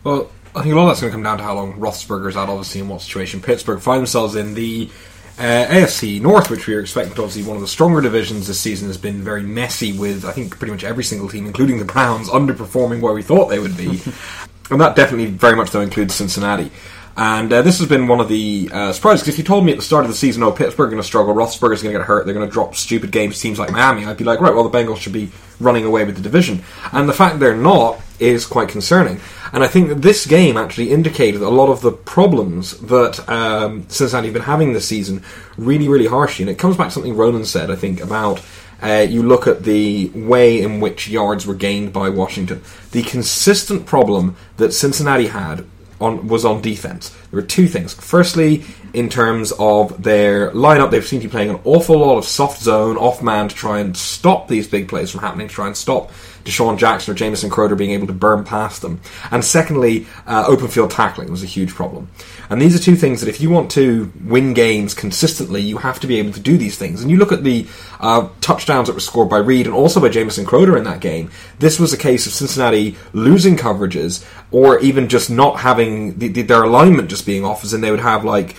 Well, I think a lot of that's going to come down to how long Roethlisberger's out, obviously, and what situation Pittsburgh find themselves in. The uh, AFC North, which we were expecting to obviously one of the stronger divisions this season, has been very messy with, I think, pretty much every single team, including the Browns, underperforming where we thought they would be. and that definitely very much, though, includes Cincinnati. And uh, this has been one of the uh, surprises. 'cause if you told me at the start of the season, oh, Pittsburgh going to struggle, Roethlisberger's going to get hurt, they're going to drop stupid games teams like Miami, I'd be like, right, well, the Bengals should be running away with the division. And the fact they're not is quite concerning. And I think that this game actually indicated a lot of the problems that um, Cincinnati have been having this season really, really harshly. And it comes back to something Roland said, I think, about uh, you look at the way in which yards were gained by Washington. The consistent problem that Cincinnati had on was on defense. There were two things. Firstly, in terms of their lineup, they've seemed to be playing an awful lot of soft zone, off man to try and stop these big plays from happening, to try and stop DeSean Jackson or Jamison Crowder being able to burn past them. And secondly, uh, open field tackling was a huge problem. And these are two things that if you want to win games consistently, you have to be able to do these things. And you look at the uh, touchdowns that were scored by Reed and also by Jamison Crowder in that game. This was a case of Cincinnati losing coverages or even just not having the, the, their alignment just being off, as in they would have like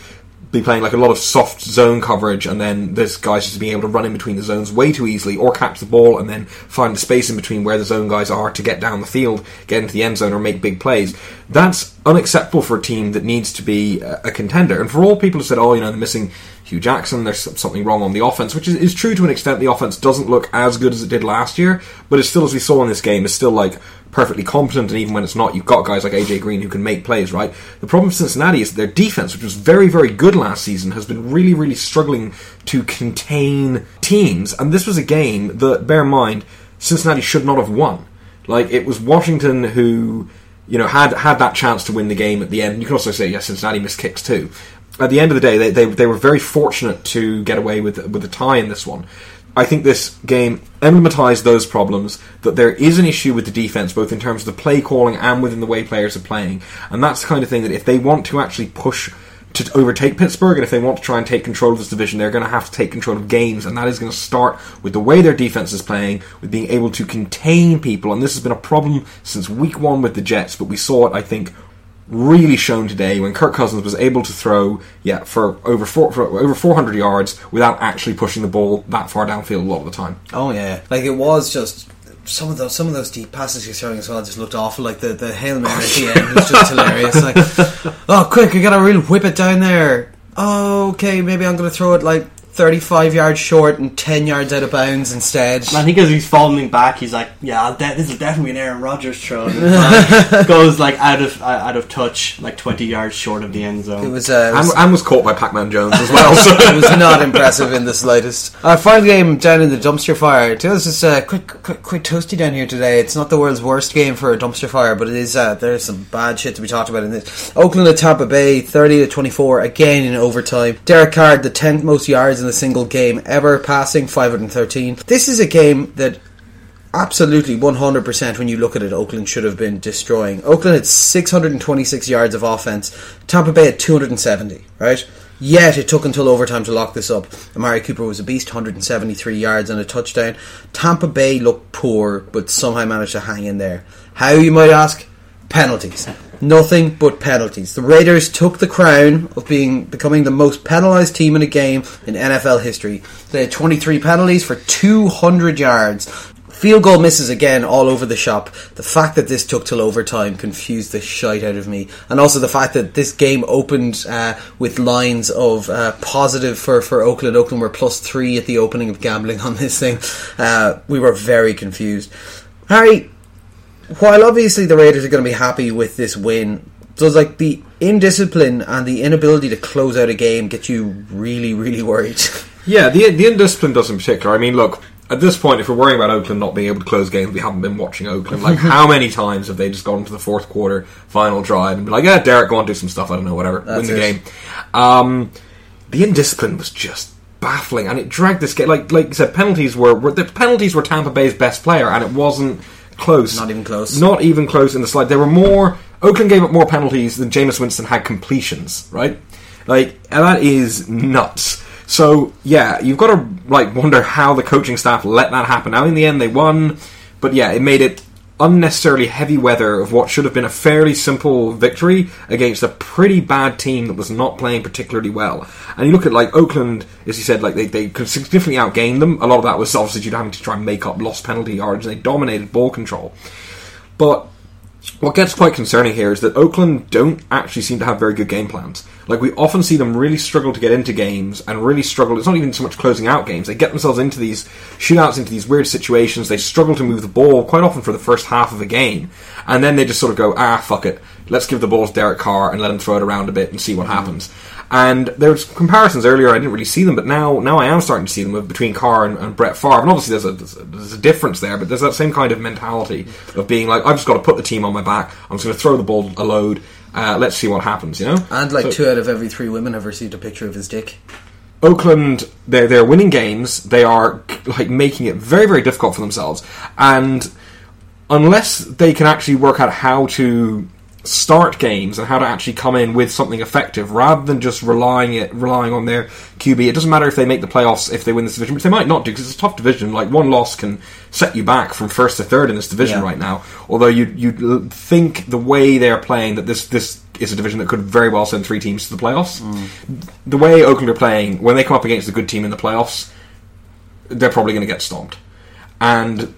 be playing like a lot of soft zone coverage, and then this guy's just being able to run in between the zones way too easily, or catch the ball and then find the space in between where the zone guys are to get down the field, get into the end zone, or make big plays. That's unacceptable for a team that needs to be a, contender. And for all people who said, "Oh, you know, they're missing Hue Jackson. There's something wrong on the offense, which is, is true to an extent. The offense doesn't look as good as it did last year, but it's still, as we saw in this game, is still like perfectly competent. And even when it's not, you've got guys like AJ Green who can make plays. Right. The problem for Cincinnati is their defense, which was very very good last season, has been really really struggling to contain teams. And this was a game that, bear in mind, Cincinnati should not have won. Like it was Washington who you know, had had that chance to win the game at the end. You can also say, yes, Cincinnati missed kicks too. At the end of the day, they, they, they were very fortunate to get away with with a tie in this one. I think this game emblematized those problems that there is an issue with the defense, both in terms of the play calling and within the way players are playing. And that's the kind of thing that if they want to actually push to overtake Pittsburgh, and if they want to try and take control of this division, they're going to have to take control of games, and that is going to start with the way their defense is playing, with being able to contain people. And this has been a problem since week one with the Jets, but we saw it, I think, really shown today when Kirk Cousins was able to throw, yeah, for over four, for over 400 yards without actually pushing the ball that far downfield a lot of the time. Oh yeah, like it was just some of those some of those deep passes he's throwing as well just looked awful. Like the the hail mary at the end was just hilarious. Like, oh, quick, I gotta really whip it down there. Oh, okay, maybe I'm gonna throw it like 35 yards short and 10 yards out of bounds instead. And I think as he's falling back, he's like, "Yeah, de- this is definitely an Aaron Rodgers throw." And goes like out of uh, out of touch, like 20 yards short of the end zone. It was, uh, it And, was, and was caught by Pac-Man Jones as well. So. it was not impressive in the slightest. Our final game down in the dumpster fire. This is uh, quite, quite quite toasty down here today. It's not the world's worst game for a dumpster fire, but it is. Uh, there's some bad shit to be talked about in this. Oakland at Tampa Bay, 30 to 24, again in overtime. Derek Carr, the 10th most yards in a single game ever, passing 513. This is a game that absolutely 100% when you look at it Oakland should have been destroying. Oakland had 626 yards of offense, Tampa Bay had 270, right? Yet it took until overtime to lock this up. Amari Cooper was a beast, 173 yards and a touchdown. Tampa Bay looked poor, but somehow managed to hang in there. How, you might ask? Penalties. Nothing but penalties. The Raiders took the crown of being becoming the most penalised team in a game in NFL history. They had 23 penalties for 200 yards. Field goal misses again all over the shop. The fact that this took till overtime confused the shite out of me, and also the fact that this game opened uh, with lines of uh, positive for, for Oakland. Oakland were plus three at the opening of gambling on this thing. Uh, we were very confused. Harry, while obviously the Raiders are going to be happy with this win, does like the indiscipline and the inability to close out a game get you really, really worried? Yeah, the the indiscipline does in particular. I mean, look, at this point, if we're worrying about Oakland not being able to close games, we haven't been watching Oakland. Like, how many times have they just gone to the fourth quarter, final drive, and be like, yeah, Derek, go on, do some stuff, I don't know, whatever, That's win the it. game. Um, the indiscipline was just baffling, and it dragged this game. Like, like you said, penalties were, were the penalties were Tampa Bay's best player, and it wasn't close. Not even close. Not even close in the slide. There were more. Oakland gave up more penalties than Jameis Winston had completions. Right, like and that is nuts. So yeah, you've got to like wonder how the coaching staff let that happen. Now in the end they won, but yeah, it made it unnecessarily heavy weather of what should have been a fairly simple victory against a pretty bad team that was not playing particularly well. And you look at like Oakland, as you said, like they, they could significantly outgained them. A lot of that was obviously due to having to try and make up lost penalty yards. They dominated ball control. But what gets quite concerning here is that Oakland don't actually seem to have very good game plans. Like we often see them really struggle to get into games and really struggle. It's not even so much closing out games. They get themselves into these shootouts, into these weird situations. They struggle to move the ball quite often for the first half of a game, and then they just sort of go, ah, fuck it, let's give the ball to Derek Carr and let him throw it around a bit and see what happens. And there was comparisons earlier. I didn't really see them, but now now I am starting to see them between Carr and, and Brett Favre. And obviously there's a, there's a there's a difference there, but there's that same kind of mentality of being like, I've just got to put the team on my back. I'm just going to throw the ball a load. Uh, let's see what happens. You know, And like So- two out of every three women have received a picture of his dick. Oakland, they're they're winning games. They are like making it very very difficult for themselves, and unless they can actually work out how to start games and how to actually come in with something effective rather than just relying it relying on their QB. It doesn't matter if they make the playoffs if they win this division, which they might not do because it's a tough division. Like one loss can set you back from first to third in this division Yeah. right now. Although you you think the way they're playing that this this is a division that could very well send three teams to the playoffs. Mm. The way Oakland are playing when they come up against a good team in the playoffs, they're probably going to get stomped. And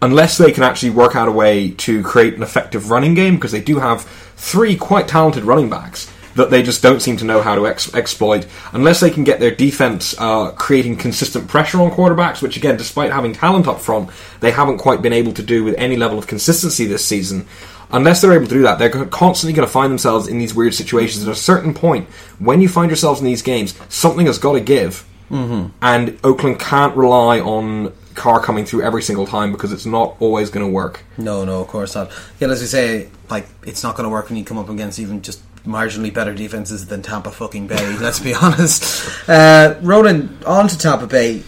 unless they can actually work out a way to create an effective running game, because they do have three quite talented running backs, that they just don't seem to know how to ex- exploit unless they can get their defense uh, creating consistent pressure on quarterbacks, which again, despite having talent up front, they haven't quite been able to do with any level of consistency this season. Unless they're able to do that, they're constantly going to find themselves in these weird situations. At a certain point, when you find yourselves in these games, something has got to give, mm-hmm. and Oakland can't rely on Carr coming through every single time because it's not always going to work. No, no, of course not. Yeah, as we say, like it's not going to work when you come up against even just marginally better defenses than Tampa fucking Bay. let's be honest. Uh, Ronan, on to Tampa Bay.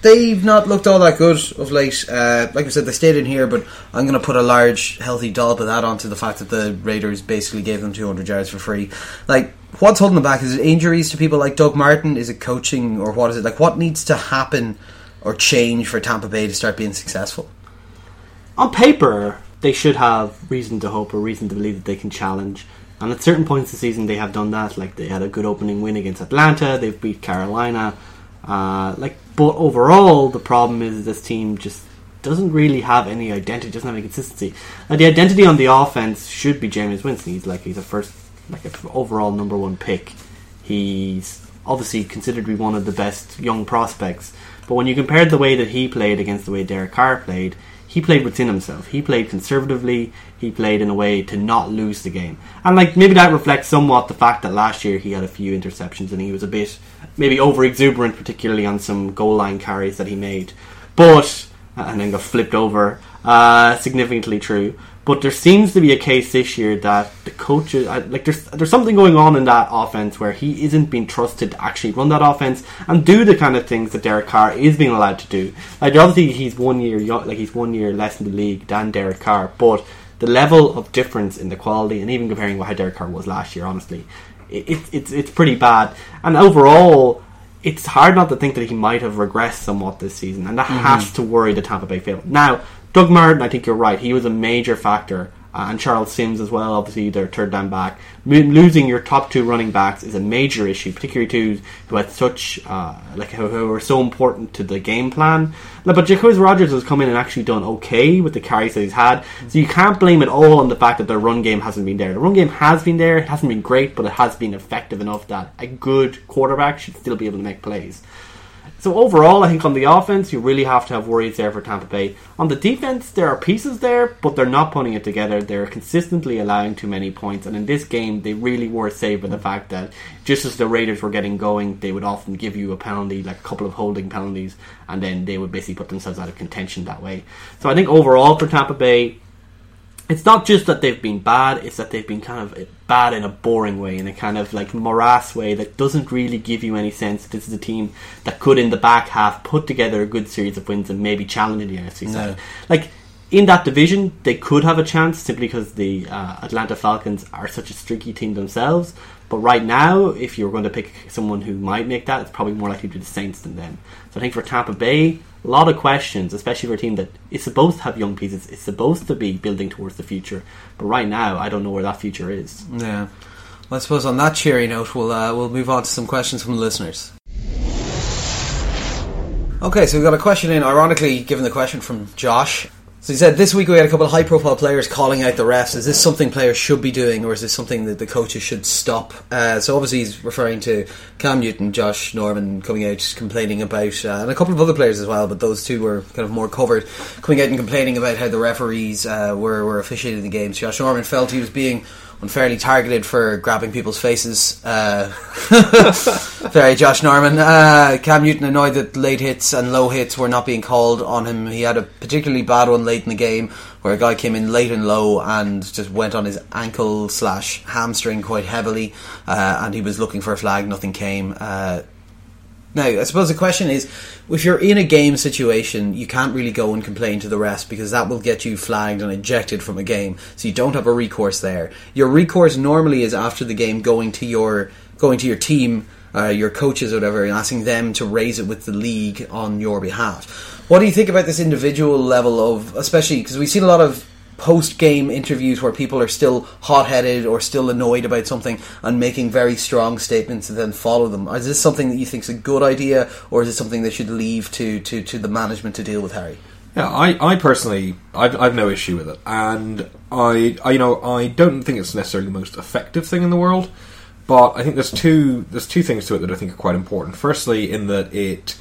They've not looked all that good of late. Uh, like I said, they stayed in here, but I'm going to put a large, healthy dollop of that onto the fact that the Raiders basically gave them 200 yards for free. Like, what's holding them back? Is it injuries to people like Doug Martin? Is it coaching, or what is it? Like, what needs to happen or change for Tampa Bay to start being successful? On paper, they should have reason to hope or reason to believe that they can challenge. And at certain points of the season, they have done that. Like they had a good opening win against Atlanta. They've beat Carolina. Uh, like, but overall, the problem is this team just doesn't really have any identity. Doesn't have any consistency. And the identity on the offense should be Jameis Winston. He's like he's a first, like an overall number one pick. He's obviously considered to be one of the best young prospects. But when you compared the way that he played against the way Derek Carr played, he played within himself. He played conservatively. He played in a way to not lose the game. And like maybe that reflects somewhat the fact that last year he had a few interceptions and he was a bit maybe over exuberant, particularly on some goal line carries that he made. But and then got flipped over. Uh, significantly true. But there seems to be a case this year that the coaches, like there's there's something going on in that offense where he isn't being trusted to actually run that offense and do the kind of things that Derek Carr is being allowed to do. Like obviously he's one year like he's one year less in the league than Derek Carr, but the level of difference in the quality and even comparing what how Derek Carr was last year, honestly, it, it, it's it's pretty bad. And overall, it's hard not to think that he might have regressed somewhat this season, and that mm-hmm. has to worry the Tampa Bay field. Now, Doug Martin, I think you're right. He was a major factor, uh, and Charles Sims as well. Obviously, their third down back. M- losing your top two running backs is a major issue, particularly two who had such uh, like who, who were so important to the game plan. But Jacquizz Rodgers has come in and actually done okay with the carries that he's had. So you can't blame it all on the fact that their run game hasn't been there. The run game has been there. It hasn't been great, but it has been effective enough that a good quarterback should still be able to make plays. So overall, I think on the offense, you really have to have worries there for Tampa Bay. On the defense, there are pieces there, but they're not putting it together. They're consistently allowing too many points, and in this game, they really were saved by the fact that just as the Raiders were getting going, they would often give you a penalty, like a couple of holding penalties, and then they would basically put themselves out of contention that way. So I think overall for Tampa Bay, it's not just that they've been bad, it's that they've been kind of bad in a boring way, in a kind of like morass way that doesn't really give you any sense that this is a team that could, in the back half, put together a good series of wins and maybe challenge the NFC no. Like, in that division, they could have a chance simply because the uh, Atlanta Falcons are such a streaky team themselves. But right now, if you're going to pick someone who might make that, it's probably more likely to be the Saints than them. So I think for Tampa Bay, a lot of questions, especially for a team that is supposed to have young pieces. It's supposed to be building towards the future, but right now, I don't know where that future is. Yeah. Well, I suppose on that cheery note, we'll uh, we'll move on to some questions from the listeners. Okay, so we've got a question in. Ironically, given the question from Josh, so he said this week we had a couple of high profile players calling out the refs. Is this something players should be doing, or is this something that the coaches should stop? Uh, so obviously he's referring to Cam Newton, Josh Norman coming out complaining about, uh, and a couple of other players as well, but those two were kind of more covered, coming out and complaining about how the referees uh, were, were officiating the games. Josh Norman felt he was being unfairly targeted for grabbing people's faces. Uh, very Josh Norman. Uh, Cam Newton annoyed that late hits and low hits were not being called on him. He had a particularly bad one late in the game where a guy came in late and low and just went on his ankle slash hamstring quite heavily, uh, and he was looking for a flag. Nothing came. Now, I suppose the question is if you're in a game situation, you can't really go and complain to the rest because that will get you flagged and ejected from a game. So you don't have a recourse there. Your recourse normally is after the game going to your going to your team, uh, your coaches or whatever, and asking them to raise it with the league on your behalf. What do you think about this individual level of, especially because we've seen a lot of post game interviews where people are still hot headed or still annoyed about something and making very strong statements and then follow them. Is this something that you think is a good idea or is it something they should leave to, to, to the management to deal with, Harry? Yeah, I, I personally, I've, I've no issue with it, and I, I, you know, I don't think it's necessarily the most effective thing in the world. But I think there's two there's two things to it that I think are quite important. Firstly, in that it.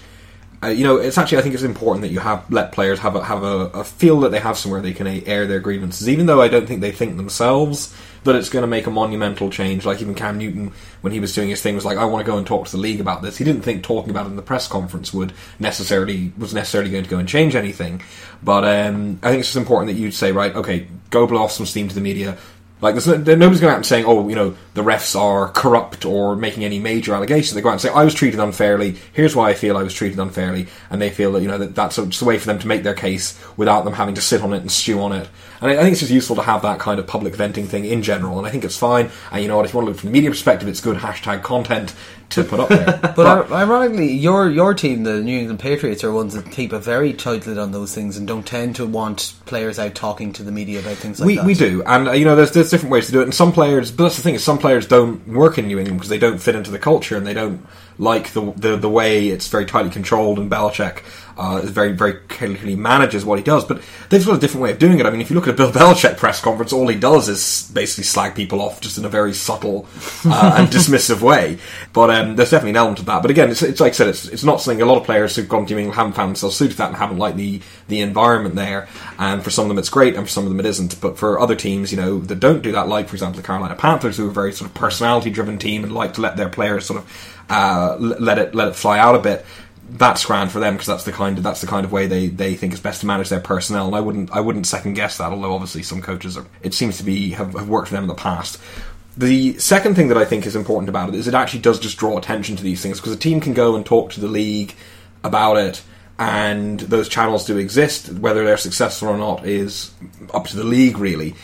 Uh, you know, it's actually I think it's important that you have let players have a, have a, a feel that they have somewhere they can air their grievances, even though I don't think they think themselves that it's going to make a monumental change. Like even Cam Newton, when he was doing his thing, was like, "I want to go and talk to the league about this." He didn't think talking about it in the press conference would necessarily was necessarily going to go and change anything. But um, I think it's just important that you say, right, okay, go blow off some steam to the media, like, there's nobody's going out and saying, "Oh, you know, the refs are corrupt" or making any major allegations. They go out and say, "I was treated unfairly. Here's why I feel I was treated unfairly," and they feel that you know that that's just a way for them to make their case without them having to sit on it and stew on it. And I, I think it's just useful to have that kind of public venting thing in general. And I think it's fine. And you know what? If you want to look from the media perspective, it's good hashtag content to put up there. but, but ironically, your your team, the New England Patriots, are ones that keep a very tight lid on those things and don't tend to want players out talking to the media about things like we, that. We do, and uh, you know, there's there's different ways to do it. And some players, but that's the thing is, some players don't work in New England because they don't fit into the culture and they don't like the the, the way it's very tightly controlled. And Belichick uh, very very clearly manages what he does, but they've got a different way of doing it. I mean, if you look at a Bill Belichick press conference, all he does is basically slag people off just in a very subtle uh, and dismissive way. But um, there's definitely an element of that. But again, it's, it's like I said, it's, it's not something a lot of players who've gone to England haven't found themselves suited to that and haven't liked the the environment there. And for some of them, it's great, and for some of them, it isn't. But for other teams, you know, that don't do that, like for example the Carolina Panthers, who are a very sort of personality driven team and like to let their players sort of uh, let it let it fly out a bit that's grand for them because that's the kind of that's the kind of way they, they think is best to manage their personnel. And I wouldn't I wouldn't second guess that. Although obviously some coaches are, it seems to be have, have worked for them in the past. The second thing that I think is important about it is it actually does just draw attention to these things because a team can go and talk to the league about it, and those channels do exist. Whether they're successful or not is up to the league really.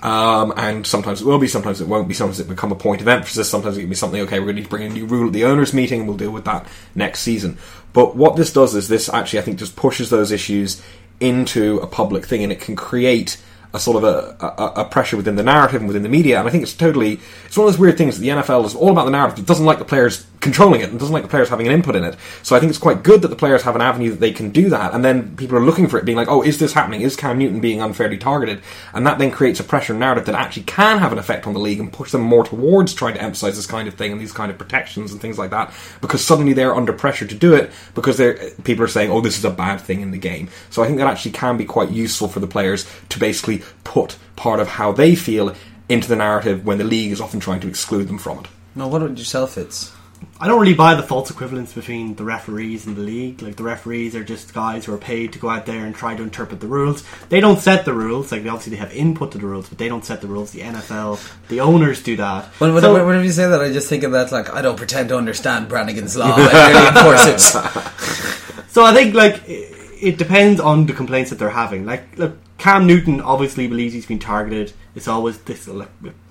Um, and sometimes it will be, sometimes it won't be, sometimes it become a point of emphasis, sometimes it can be something, okay, we're going to bring a new rule at the owners' meeting, and we'll deal with that next season. But what this does is this actually, I think, just pushes those issues into a public thing, and it can create a sort of a, a, a, pressure within the narrative and within the media. And I think it's totally it's one of those weird things that the NFL is all about the narrative. It doesn't like the players controlling it and doesn't like the players having an input in it. So I think it's quite good that the players have an avenue that they can do that. And then people are looking for it, being like, oh, is this happening? Is Cam Newton being unfairly targeted? And that then creates a pressure narrative that actually can have an effect on the league and push them more towards trying to emphasize this kind of thing and these kind of protections and things like that. Because suddenly they're under pressure to do it because they're people are saying, oh, this is a bad thing in the game. So I think that actually can be quite useful for the players to basically put part of how they feel into the narrative when the league is often trying to exclude them from it. No, what about yourself, Fitz? I don't really buy the false equivalence between the referees and the league. Like the referees are just guys who are paid to go out there and try to interpret the rules. They don't set the rules. Like obviously they have input to the rules, but they don't set the rules. The NFL, the owners do that. When, so, whenever you say that, I just think of that like I don't pretend to understand Brannigan's law. I really enforce it. so I think like it depends on the complaints that they're having. Like look, Cam Newton obviously believes he's been targeted. It's always this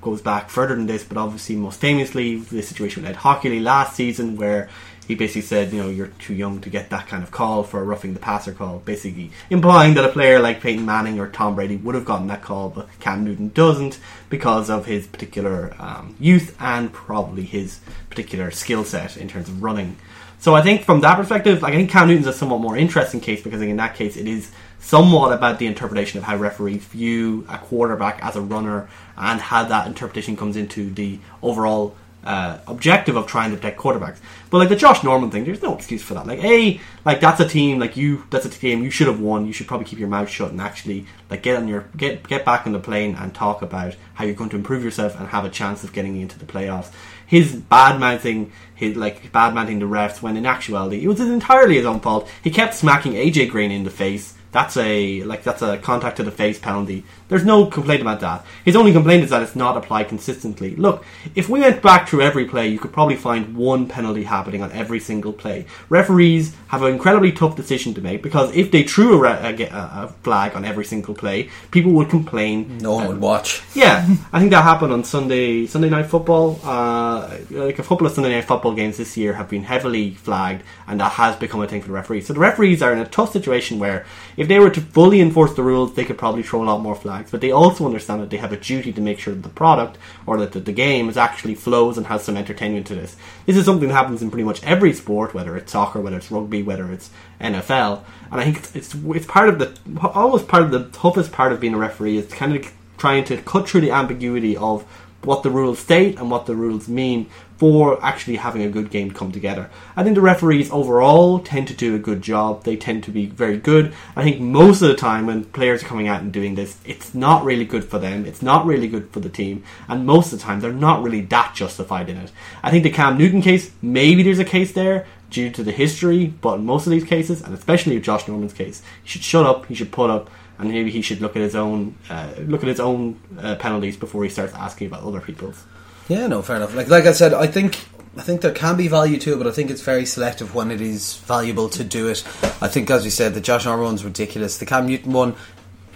goes back further than this, but obviously most famously the situation with Ed Hochuli last season, where he basically said, you know, you're too young to get that kind of call for a roughing the passer call, basically implying that a player like Peyton Manning or Tom Brady would have gotten that call, but Cam Newton doesn't because of his particular um, youth and probably his particular skill set in terms of running. So I think from that perspective, I think Cam Newton's a somewhat more interesting case because in that case it is somewhat about the interpretation of how referees view a quarterback as a runner and how that interpretation comes into the overall uh, objective of trying to protect quarterbacks. But like the Josh Norman thing, there's no excuse for that. Like, a like that's a team like you, that's a game you should have won. You should probably keep your mouth shut and actually like get on your get get back on the plane and talk about how you're going to improve yourself and have a chance of getting into the playoffs. His bad mouthing, his like bad mouthing the refs, when in actuality it was entirely his own fault. He kept smacking AJ Green in the face that's a like that's a contact to the face penalty. There's no complaint about that. His only complaint is that it's not applied consistently. Look, if we went back through every play, you could probably find one penalty happening on every single play. Referees have an incredibly tough decision to make because if they threw a, re- a, a flag on every single play, people would complain. No one would watch. Yeah, I think that happened on Sunday Sunday night football. Uh, like a couple of Sunday night football games this year have been heavily flagged, and that has become a thing for the referees. So the referees are in a tough situation where if they were to fully enforce the rules, they could probably throw a lot more flags. But they also understand that they have a duty to make sure that the product or that the, the game is actually flows and has some entertainment to this. This is something that happens in pretty much every sport, whether it's soccer, whether it's rugby, whether it's NFL. And I think it's it's, it's part of the almost part of the toughest part of being a referee is kind of trying to cut through the ambiguity of what the rules state and what the rules mean for actually having a good game come together. I think the referees overall tend to do a good job. They tend to be very good. I think most of the time when players are coming out and doing this, it's not really good for them. It's not really good for the team. And most of the time, they're not really that justified in it. I think the Cam Newton case, maybe there's a case there due to the history, but in most of these cases, and especially Josh Norman's case, he should shut up, he should pull up, and maybe he should look at his own uh, look at his own uh, penalties before he starts asking about other people's. Yeah, no, fair enough. Like like I said, I think I think there can be value to it, but I think it's very selective when it is valuable to do it. I think, as we said, the Josh Norman one's ridiculous. The Cam Newton one,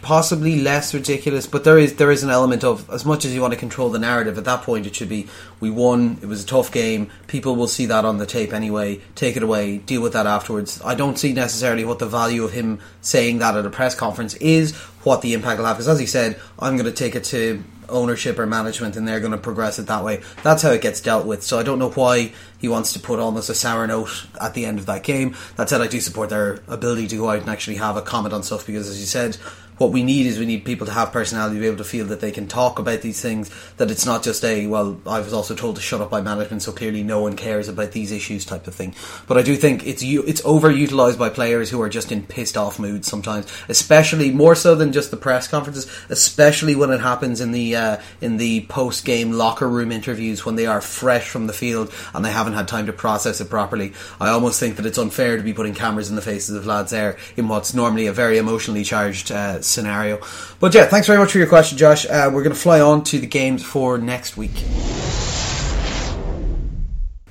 possibly less ridiculous, but there is there is an element of as much as you want to control the narrative. At that point, it should be we won. It was a tough game. People will see that on the tape anyway. Take it away. Deal with that afterwards. I don't see necessarily what the value of him saying that at a press conference is. What the impact will have, because as he said, I'm going to take it to ownership or management and they're going to progress it that way. That's how it gets dealt with. So I don't know why he wants to put almost a sour note at the end of that game. That said, I do support their ability to go out and actually have a comment on stuff because, as you said, what we need is we need people to have personality to be able to feel that they can talk about these things that it's not just a well I was also told to shut up by management so clearly no one cares about these issues type of thing. But I do think it's it's overutilized by players who are just in pissed off moods sometimes especially more so than just the press conferences especially when it happens in the uh, in the post game locker room interviews when they are fresh from the field and they haven't had time to process it properly. I almost think that it's unfair to be putting cameras in the faces of lads there in what's normally a very emotionally charged uh, scenario. But yeah, thanks very much for your question, Josh. Uh, we're going to fly on to the games for next week.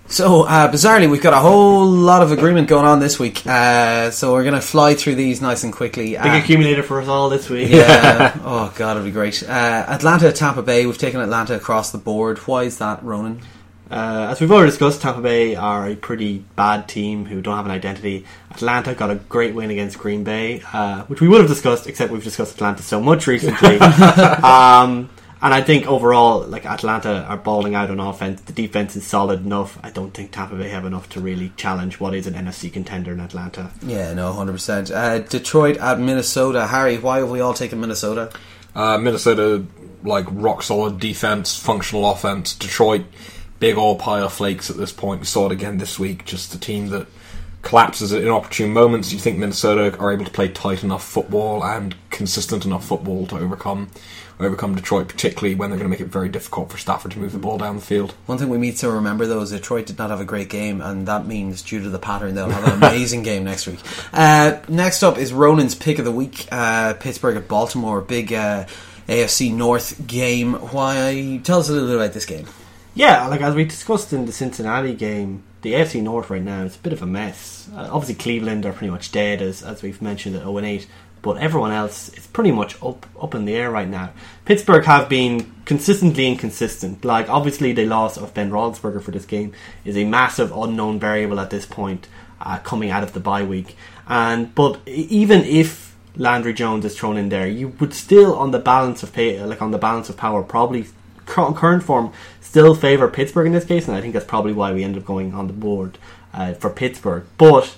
So, uh, bizarrely, we've got a whole lot of agreement going on this week. Uh, so, we're going to fly through these nice and quickly. Big Uh, accumulator for us all this week. yeah. oh, God, it'll be great. Uh, Atlanta, Tampa Bay. We've taken Atlanta across the board. Why is that, Ronan? Uh, as we've already discussed, Tampa Bay are a pretty bad team who don't have an identity. Atlanta got a great win against Green Bay, uh, which we would have discussed, except we've discussed Atlanta so much recently. um, and I think overall, like Atlanta are balling out on offense. The defense is solid enough. I don't think Tampa Bay have enough to really challenge what is an NFC contender in Atlanta. Yeah, no, 100%. Uh, Detroit at Minnesota. Harry, why have we all taken Minnesota? Uh, Minnesota, like rock solid defense, functional offense. Detroit, big old pile of flakes at this point. We saw it again this week. Just a team that collapses at inopportune moments. You think Minnesota are able to play tight enough football and consistent enough football to overcome overcome Detroit, particularly when they're going to make it very difficult for Stafford to move the ball down the field. One thing we need to remember though is Detroit did not have a great game, and that means due to the pattern they'll have an amazing game next week. Uh, next up is Ronan's pick of the week: uh, Pittsburgh at Baltimore, big uh, AFC North game. Why? Tell us a little bit about this game. Yeah, like as we discussed in the Cincinnati game, the AFC North right now is a bit of a mess. Uh, obviously, Cleveland are pretty much dead, as as we've mentioned at 0 and 8, but everyone else is pretty much up up in the air right now. Pittsburgh have been consistently inconsistent. Like obviously, the loss of Ben Roethlisberger for this game is a massive unknown variable at this point, uh, coming out of the bye week. And but even if Landry Jones is thrown in there, you would still, on the balance of pay, like on the balance of power, probably current form still favour Pittsburgh in this case, and I think that's probably why we end up going on the board uh, for Pittsburgh. But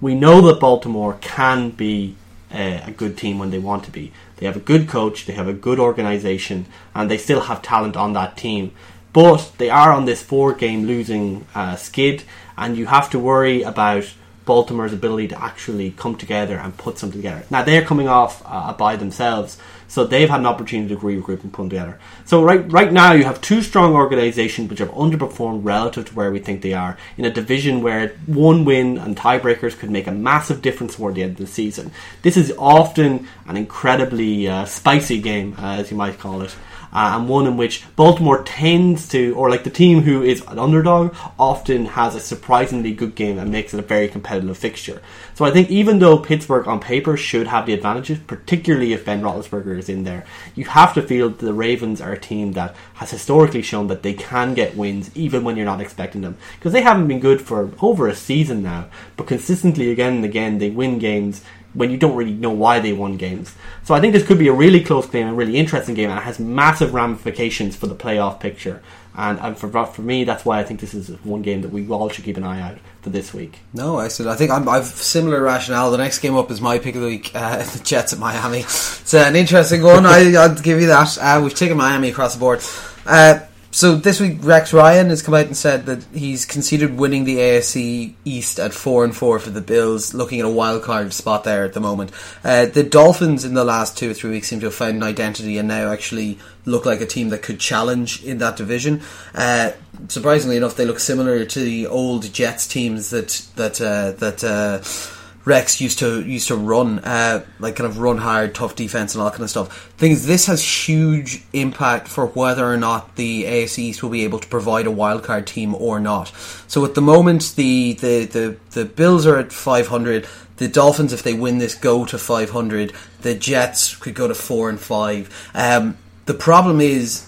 we know that Baltimore can be uh, a good team when they want to be. They have a good coach, they have a good organisation, and they still have talent on that team. But they are on this four game losing uh, skid, and you have to worry about Baltimore's ability to actually come together and put something together. Now they're coming off uh, bye themselves, so they've had an opportunity to regroup and them together. So right right now you have two strong organisations which have underperformed relative to where we think they are in a division where one win and tiebreakers could make a massive difference toward the end of the season. This is often an incredibly uh, spicy game, uh, as you might call it uh, and one in which Baltimore tends to, or like the team who is an underdog, often has a surprisingly good game and makes it a very competitive fixture. So I think even though Pittsburgh on paper should have the advantages, particularly if Ben Roethlisberger is in there, you have to feel the Ravens are a team that has historically shown that they can get wins even when you're not expecting them. Because they haven't been good for over a season now, but consistently again and again they win games when you don't really know why they won games. So I think this could be a really close game, a really interesting game, and it has massive ramifications for the playoff picture. And, for for me, that's why I think this is one game that we all should keep an eye out for this week. No, I said I think I'm, I've similar rationale. The next game up is my pick of the week: uh, the Jets at Miami. It's an interesting one. I, I'll give you that. Uh, we've taken Miami across the board. Uh, so this week, Rex Ryan has come out and said that he's considered winning the AFC East at four and four for the Bills, looking at a wild card spot there at the moment. Uh, the Dolphins in the last two or three weeks seem to have found an identity and now actually look like a team that could challenge in that division. Uh, surprisingly enough, they look similar to the old Jets teams that that uh, that. Rex used to used to run, uh, like kind of run hard, tough defense, and all that kind of stuff. Things this has huge impact for whether or not the AFC East will be able to provide a wildcard team or not. So at the moment, the the the, the Bills are at five hundred. The Dolphins, if they win this, go to five hundred. The Jets could go to four and five. Um, the problem is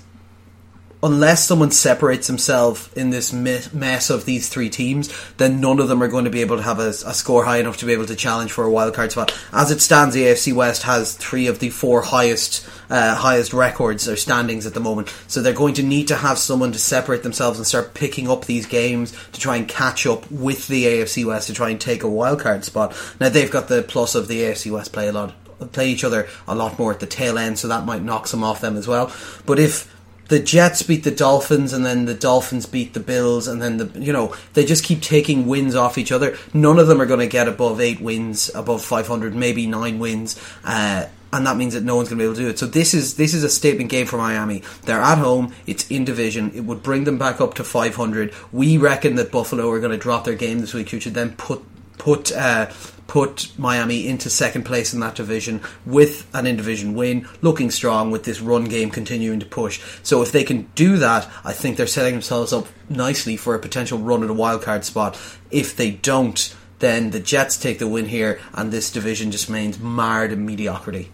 unless someone separates himself in this mess of these three teams, then none of them are going to be able to have a, a, score high enough to be able to challenge for a wild card spot. As it stands, the AFC West has three of the four highest uh, highest records or standings at the moment, so they're going to need to have someone to separate themselves and start picking up these games to try and catch up with the AFC West to try and take a wild card spot. Now they've got the plus of the AFC West play a lot play each other a lot more at the tail end, so that might knock some off them as well. But if the Jets beat the Dolphins, and then the Dolphins beat the Bills, and then the you know they just keep taking wins off each other. None of them are going to get above eight wins, above five hundred, maybe nine wins. Uh, and that means that no one's going to be able to do it. So this is this is a statement game for Miami. They're at home. It's in division. It would bring them back up to 500. We reckon that Buffalo are going to drop their game this week, which would then put put uh, put Miami into second place in that division with an in division win, looking strong with this run game continuing to push. So if they can do that, I think they're setting themselves up nicely for a potential run at a wild card spot. If they don't, then the Jets take the win here, and this division just remains marred in mediocrity.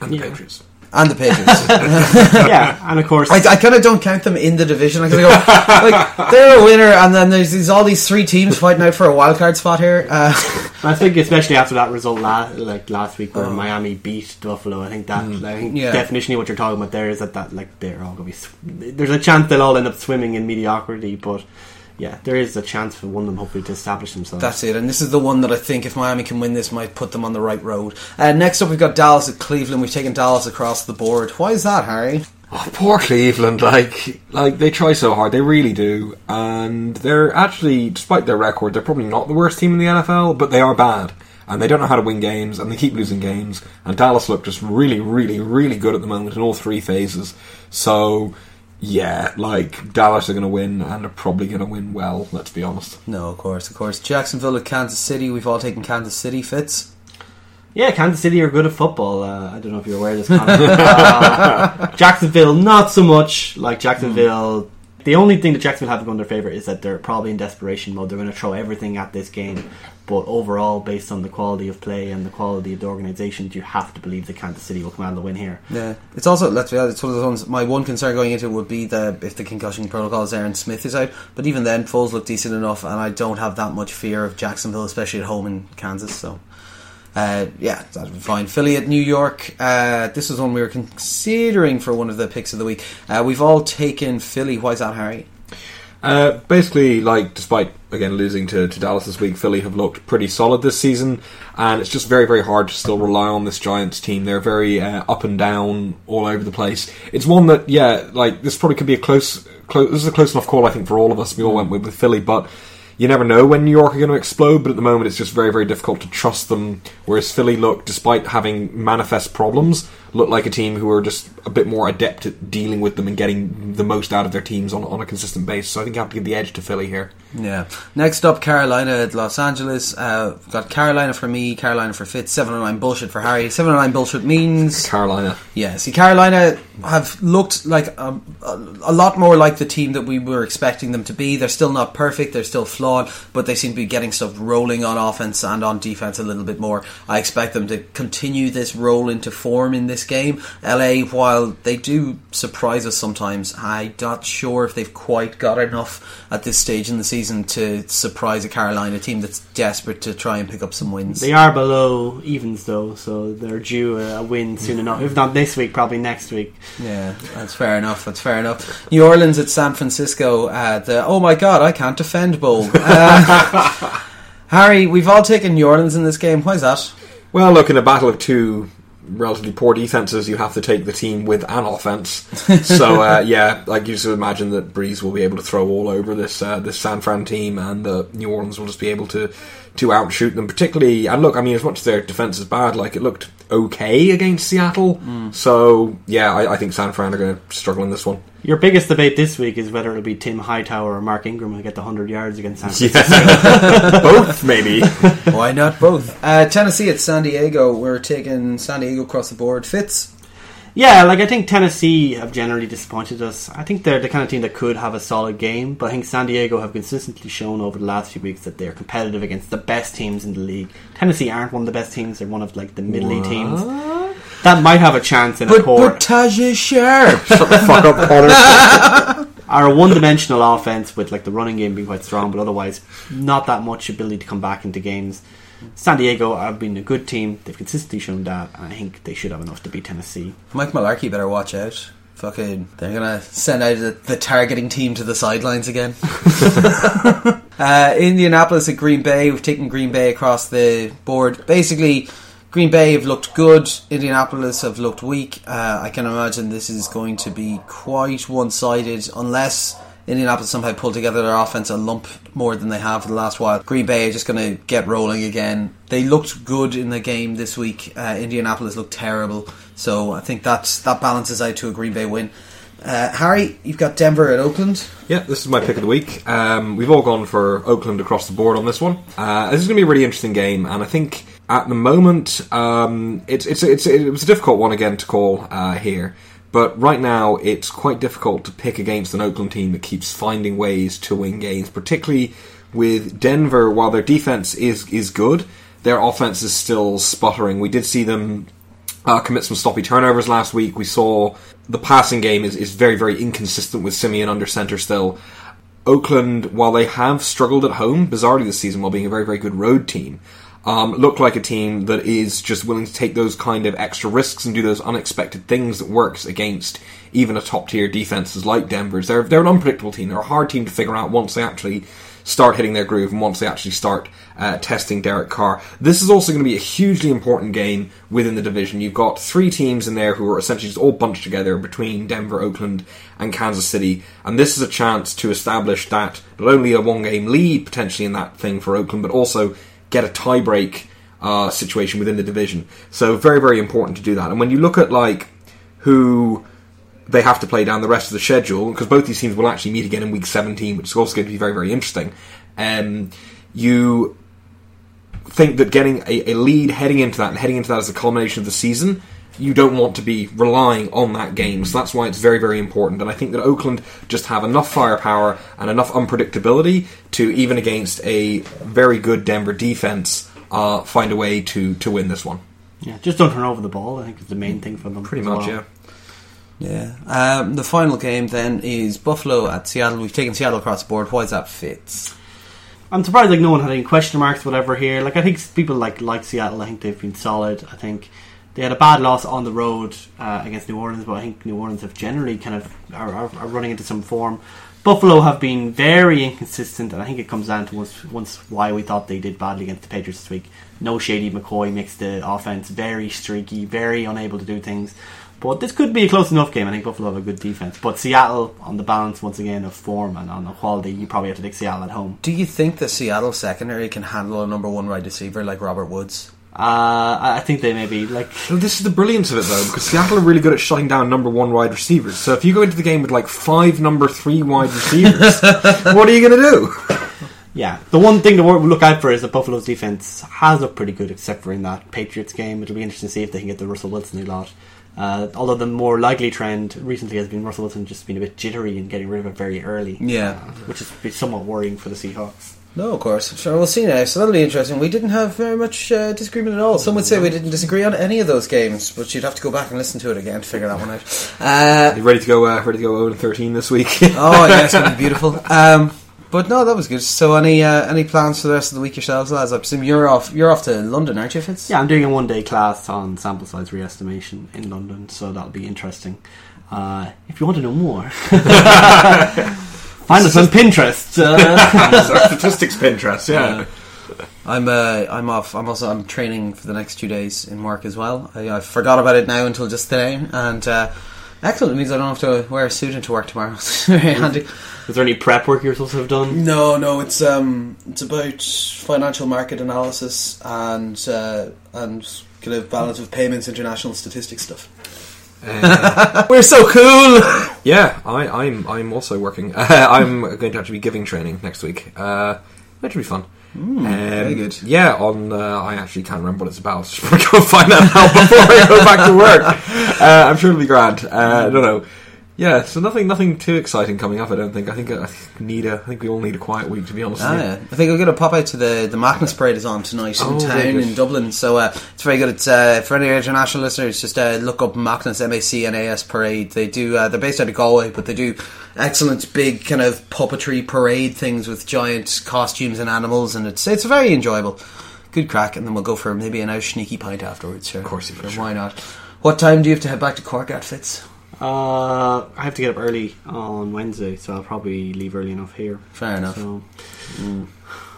And the yeah. Patriots and the Patriots. yeah, and of course, I, I kind of don't count them in the division. I go like they're a winner, and then there's these, all these three teams fighting out for a wild card spot here. Uh, I think especially after that result last like last week where oh. Miami beat Buffalo, I think that mm. I think yeah. definitionally what you're talking about there is that that like they're all going to be. There's a chance they'll all end up swimming in mediocrity, but yeah, there is a chance for one of them hopefully to establish themselves. That's it, and this is the one that I think if Miami can win this, might put them on the right road. Uh, next up, we've got Dallas at Cleveland. We've taken Dallas across the board. Why is that, Harry? Oh, poor Cleveland! Like, like they try so hard, they really do, and they're actually, despite their record, they're probably not the worst team in the NFL, but they are bad and they don't know how to win games, and they keep losing games. And Dallas look just really, really, really good at the moment in all three phases. So yeah, like Dallas are going to win and are probably going to win well. Let's be honest. No, of course, of course. Jacksonville at Kansas City. We've all taken Kansas City. Fits. Yeah, Kansas City are good at football. Uh, I don't know if you're aware of this. uh, Jacksonville, not so much. Like Jacksonville, mm. The only thing that Jacksonville have going their favour is that they're probably in desperation mode. They're going to throw everything at this game but overall, based on the quality of play and the quality of the organisation, you have to believe that Kansas City will command the win here. Yeah, it's also let's be honest, it's one of ones. My one concern going into it would be that if the concussion protocol is Alex Smith is out, but even then, Foles look decent enough, and I don't have that much fear of Jacksonville, especially at home in Kansas. So. Uh, yeah, that'd be fine. Philly at New York. Uh, this is one we were considering for one of the picks of the week. Uh, we've all taken Philly. Why is that, Harry? Uh, basically, like despite again losing to, to Dallas this week, Philly have looked pretty solid this season, and it's just very very hard to still rely on this Giants team. They're very uh, up and down, all over the place. It's one that yeah, like this probably could be a close, close. This is a close enough call I think for all of us. We all went with, with Philly, but you never know when New York are going to explode, but at the moment it's just very, very difficult to trust them. Whereas Philly look, despite having manifest problems, look like a team who are just a bit more adept at dealing with them and getting the most out of their teams on, on a consistent basis. So I think you have to give the edge to Philly here. Yeah. Next up, Carolina at Los Angeles. Uh, got Carolina for me, Carolina for Fitz, 709 bullshit for Harry. 709 bullshit means. Carolina. Yeah, see, Carolina have looked like a, a lot more like the team that we were expecting them to be. They're still not perfect, they're still flawed, but they seem to be getting stuff rolling on offense and on defense a little bit more. I expect them to continue this roll into form in this game. LA, while they do surprise us sometimes, I'm not sure if they've quite got enough at this stage in the season to surprise a Carolina team that's desperate to try and pick up some wins. They are below evens though, so they're due a win soon enough. If not this week, probably next week. Yeah, that's fair enough. That's fair enough. New Orleans at San Francisco. Uh, the oh my god, I can't defend bowl. Uh, Harry, we've all taken New Orleans in this game. Why is that? Well, look, in a battle of two relatively poor defenses, you have to take the team with an offense. so uh, yeah, like you just imagine that Brees will be able to throw all over this uh, this San Fran team, and uh, New Orleans will just be able to to outshoot them. Particularly, and look, I mean, as much as their defense is bad, like it looked okay against Seattle. So yeah, I, I think San Fran are going to struggle in this one. Your biggest debate this week is whether it'll be Tim Hightower or Mark Ingram who get the 100 yards against San Francisco. Yeah, both maybe. Why not both? Uh, Tennessee at San Diego. We're taking San Diego across the board. Fitz. Yeah, like I think Tennessee have generally disappointed us. I think they're the kind of team that could have a solid game, but I think San Diego have consistently shown over the last few weeks that they're competitive against the best teams in the league. Tennessee aren't one of the best teams; they're one of like the middly teams that might have a chance in a But, core. but Tajaé Sharpe. Shut the fuck up, Connor. are a one-dimensional offense with like the running game being quite strong, but otherwise not that much ability to come back into games. San Diego have been a good team; they've consistently shown that, and I think they should have enough to beat Tennessee. Mike Mularkey better watch out. Fucking, they're gonna send out the, the targeting team to the sidelines again. uh, Indianapolis at Green Bay. We've taken Green Bay across the board. Basically, Green Bay have looked good. Indianapolis have looked weak. Uh, I can imagine this is going to be quite one-sided unless Indianapolis somehow pull together their offense a lump more than they have for the last while. Green Bay are just going to get rolling again. They looked good in the game this week. Uh, Indianapolis looked terrible, so I think that's that balances out to a Green Bay win. Uh, Harry, you've got Denver at Oakland. Yeah, this is my pick of the week. Um, we've all gone for Oakland across the board on this one. Uh, this is going to be a really interesting game, and I think at the moment um, it's, it's it's it was a difficult one again to call uh, here. But right now, it's quite difficult to pick against an Oakland team that keeps finding ways to win games, particularly with Denver. While their defense is is good, their offense is still sputtering. We did see them uh, commit some sloppy turnovers last week. We saw the passing game is, is very, very inconsistent with Siemian under center still. Oakland, while they have struggled at home, bizarrely this season, while being a very, very good road team, um, look like a team that is just willing to take those kind of extra risks and do those unexpected things that works against even a top tier defenses like Denver's. They're, they're an unpredictable team. They're a hard team to figure out once they actually start hitting their groove and once they actually start uh, testing Derek Carr. This is also going to be a hugely important game within the division. You've got three teams in there who are essentially just all bunched together between Denver, Oakland, and Kansas City, and this is a chance to establish that not only a one game lead potentially in that thing for Oakland, but also get a tiebreak uh, situation within the division. So very, very important to do that. And when you look at like who they have to play down the rest of the schedule because both these teams will actually meet again in week 17, which is also going to be very, very interesting. Um, you think that getting a, a lead heading into that and heading into that as a culmination of the season, you don't want to be relying on that game. So that's why it's very, very important. And I think that Oakland just have enough firepower and enough unpredictability to, even against a very good Denver defense, uh, find a way to, to win this one. Yeah, just don't turn over the ball. I think is the main thing for them. Pretty as much, well. yeah. Yeah. Um, the final game then is Buffalo at Seattle. We've taken Seattle across the board. Why is that Fitz? I'm surprised like no one had any question marks, whatever here. Like I think people like like Seattle. I think they've been solid. I think they had a bad loss on the road uh, against New Orleans, but I think New Orleans have generally kind of are, are, are running into some form. Buffalo have been very inconsistent, and I think it comes down to once, once why we thought they did badly against the Patriots this week. No shady McCoy makes the offense very streaky, very unable to do things. But this could be a close enough game. I think Buffalo have a good defense, but Seattle on the balance once again of form and on the quality, you probably have to take Seattle at home. Do you think the Seattle secondary can handle a number one wide receiver like Robert Woods? Uh, I think they may be like this is the brilliance of it, though, because Seattle are really good at shutting down number one wide receivers. So if you go into the game with like five number three wide receivers, what are you going to do? Yeah, the one thing to look out for is that Buffalo's defense has looked pretty good, except for in that Patriots game. It'll be interesting to see if they can get the Russell Wilson they lot. Uh, although the more likely trend recently has been Russell Wilson just being a bit jittery and getting rid of it very early. Yeah. uh, which is somewhat worrying for the Seahawks. No, of course. Sure, we'll see now. So that'll be interesting. We didn't have very much uh, disagreement at all. Some would say we didn't disagree on any of those games, but you'd have to go back and listen to it again to figure that one out. Uh, You ready to go? Uh, ready to go 0 13 this week? oh yeah, it's going to be beautiful. Um, but no, that was good. So any uh, any plans for the rest of the week yourselves, lads? I presume you're off. You're off to London, aren't you, Fitz? Yeah, I'm doing a one day class on sample size re-estimation in London, so that'll be interesting. Uh, if you want to know more, find us on Pinterest. Uh, Statistics Pinterest, yeah. I'm uh, I'm off. I'm also I'm training for the next two days in work as well. I, I forgot about it now until just today, and uh, excellent. It means I don't have to wear a suit into work tomorrow. It's very handy. Was there any prep work you're supposed to have done? No, no, it's um, it's about financial market analysis and uh, and kind of balance of payments, international statistics stuff. Uh, We're so cool. yeah, I, I'm I'm also working. I'm going to actually be giving training next week, uh, which will be fun. Um, very good. Yeah, on uh, I actually can't remember what it's about. I'm going to find that out before I go back to work. Uh, I'm sure it'll be grand. Uh, I don't know. Yeah, so nothing nothing too exciting coming up. I don't think. I think I need a. I think we all need a quiet week to be honest. Ah, you. yeah. I think I'm going to pop out to the the Macnas Parade is on tonight in Oh, very town in Dublin. So uh, it's very good. It's uh, for any international listeners, just uh, look up Macnas M A C N A S Parade. They do. Uh, they're based out of Galway, but they do excellent big kind of puppetry parade things with giant costumes and animals, and it's it's very enjoyable. Good crack, and then we'll go for maybe an nice sneaky pint afterwards. Sure. Of course you sure. Why not? What time do you have to head back to Cork at Fitz? Uh, I have to get up early on Wednesday, so I'll probably leave early enough here. Fair enough. So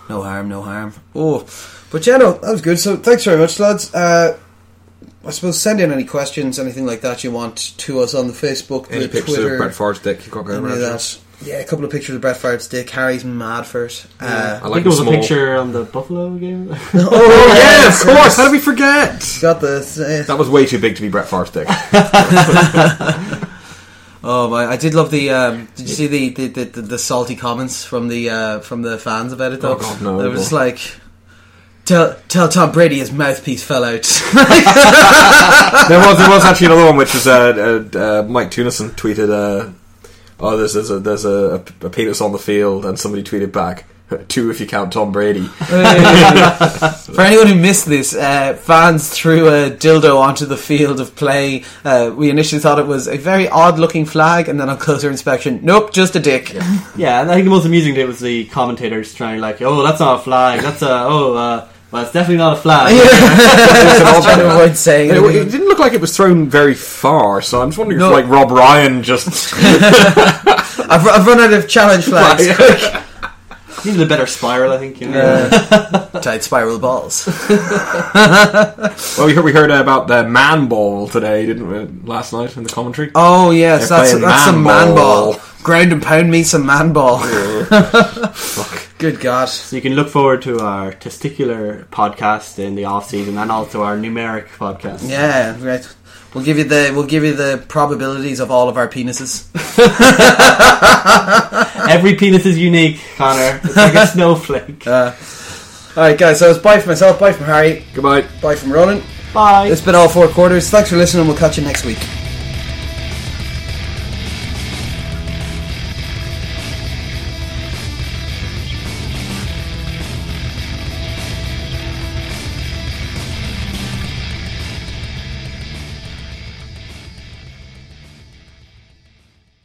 No harm, no harm. Oh, but yeah, no, that was good. So thanks very much, lads. Uh, I suppose send in any questions, anything like that you want to us on the Facebook, Any the pictures Twitter, of Brett Favre's dick? You can't go any of it. that. Yeah, a couple of pictures of Brett Favre's dick. Harry's mad for it. I, Uh, I like think there was the a picture on the Buffalo game. oh Yeah, of course. How did we forget? Got the. That was way too big to be Brett Favre's dick. oh my! I did love the. Um, did you see the the, the, the, the salty comments from the uh, from the fans about it though? Oh, God, no, They were just no. like. Tell, tell Tom Brady his mouthpiece fell out. there was there was actually another one which was uh, uh, uh, Mike Tunison tweeted uh, oh there's there's a there's a, a penis on the field and somebody tweeted back two if you count Tom Brady For anyone who missed this, uh, fans threw a dildo onto the field of play. Uh, we initially thought it was a very odd looking flag, and then on closer inspection, nope, just a dick. yeah, and I think the most amusing bit was the commentators trying like, "Oh, that's not a flag. That's a oh, uh, well, it's definitely not a flag." I was trying to avoid saying it, it. it didn't look like it was thrown very far so I'm just wondering No. if like Rob Ryan just I've, I've run out of challenge flags. Needed a better spiral, I think. You know? Uh, tight spiral balls. well we heard we heard about the man ball today didn't we last night in the commentary Oh yes, They're that's playing that's some man man ball. ball. Ground and pound me some man ball. fuck Good God. So you can look forward to our testicular podcast in the off season, and also our numeric podcast. Yeah, right. We'll give you the we'll give you the probabilities of all of our penises. Every penis is unique, Connor. It's like a snowflake. Uh, all right, guys. So it's bye from myself, bye from Harry, goodbye bye from Ronan. Bye. It's been all four quarters. Thanks for listening. We'll catch you next week.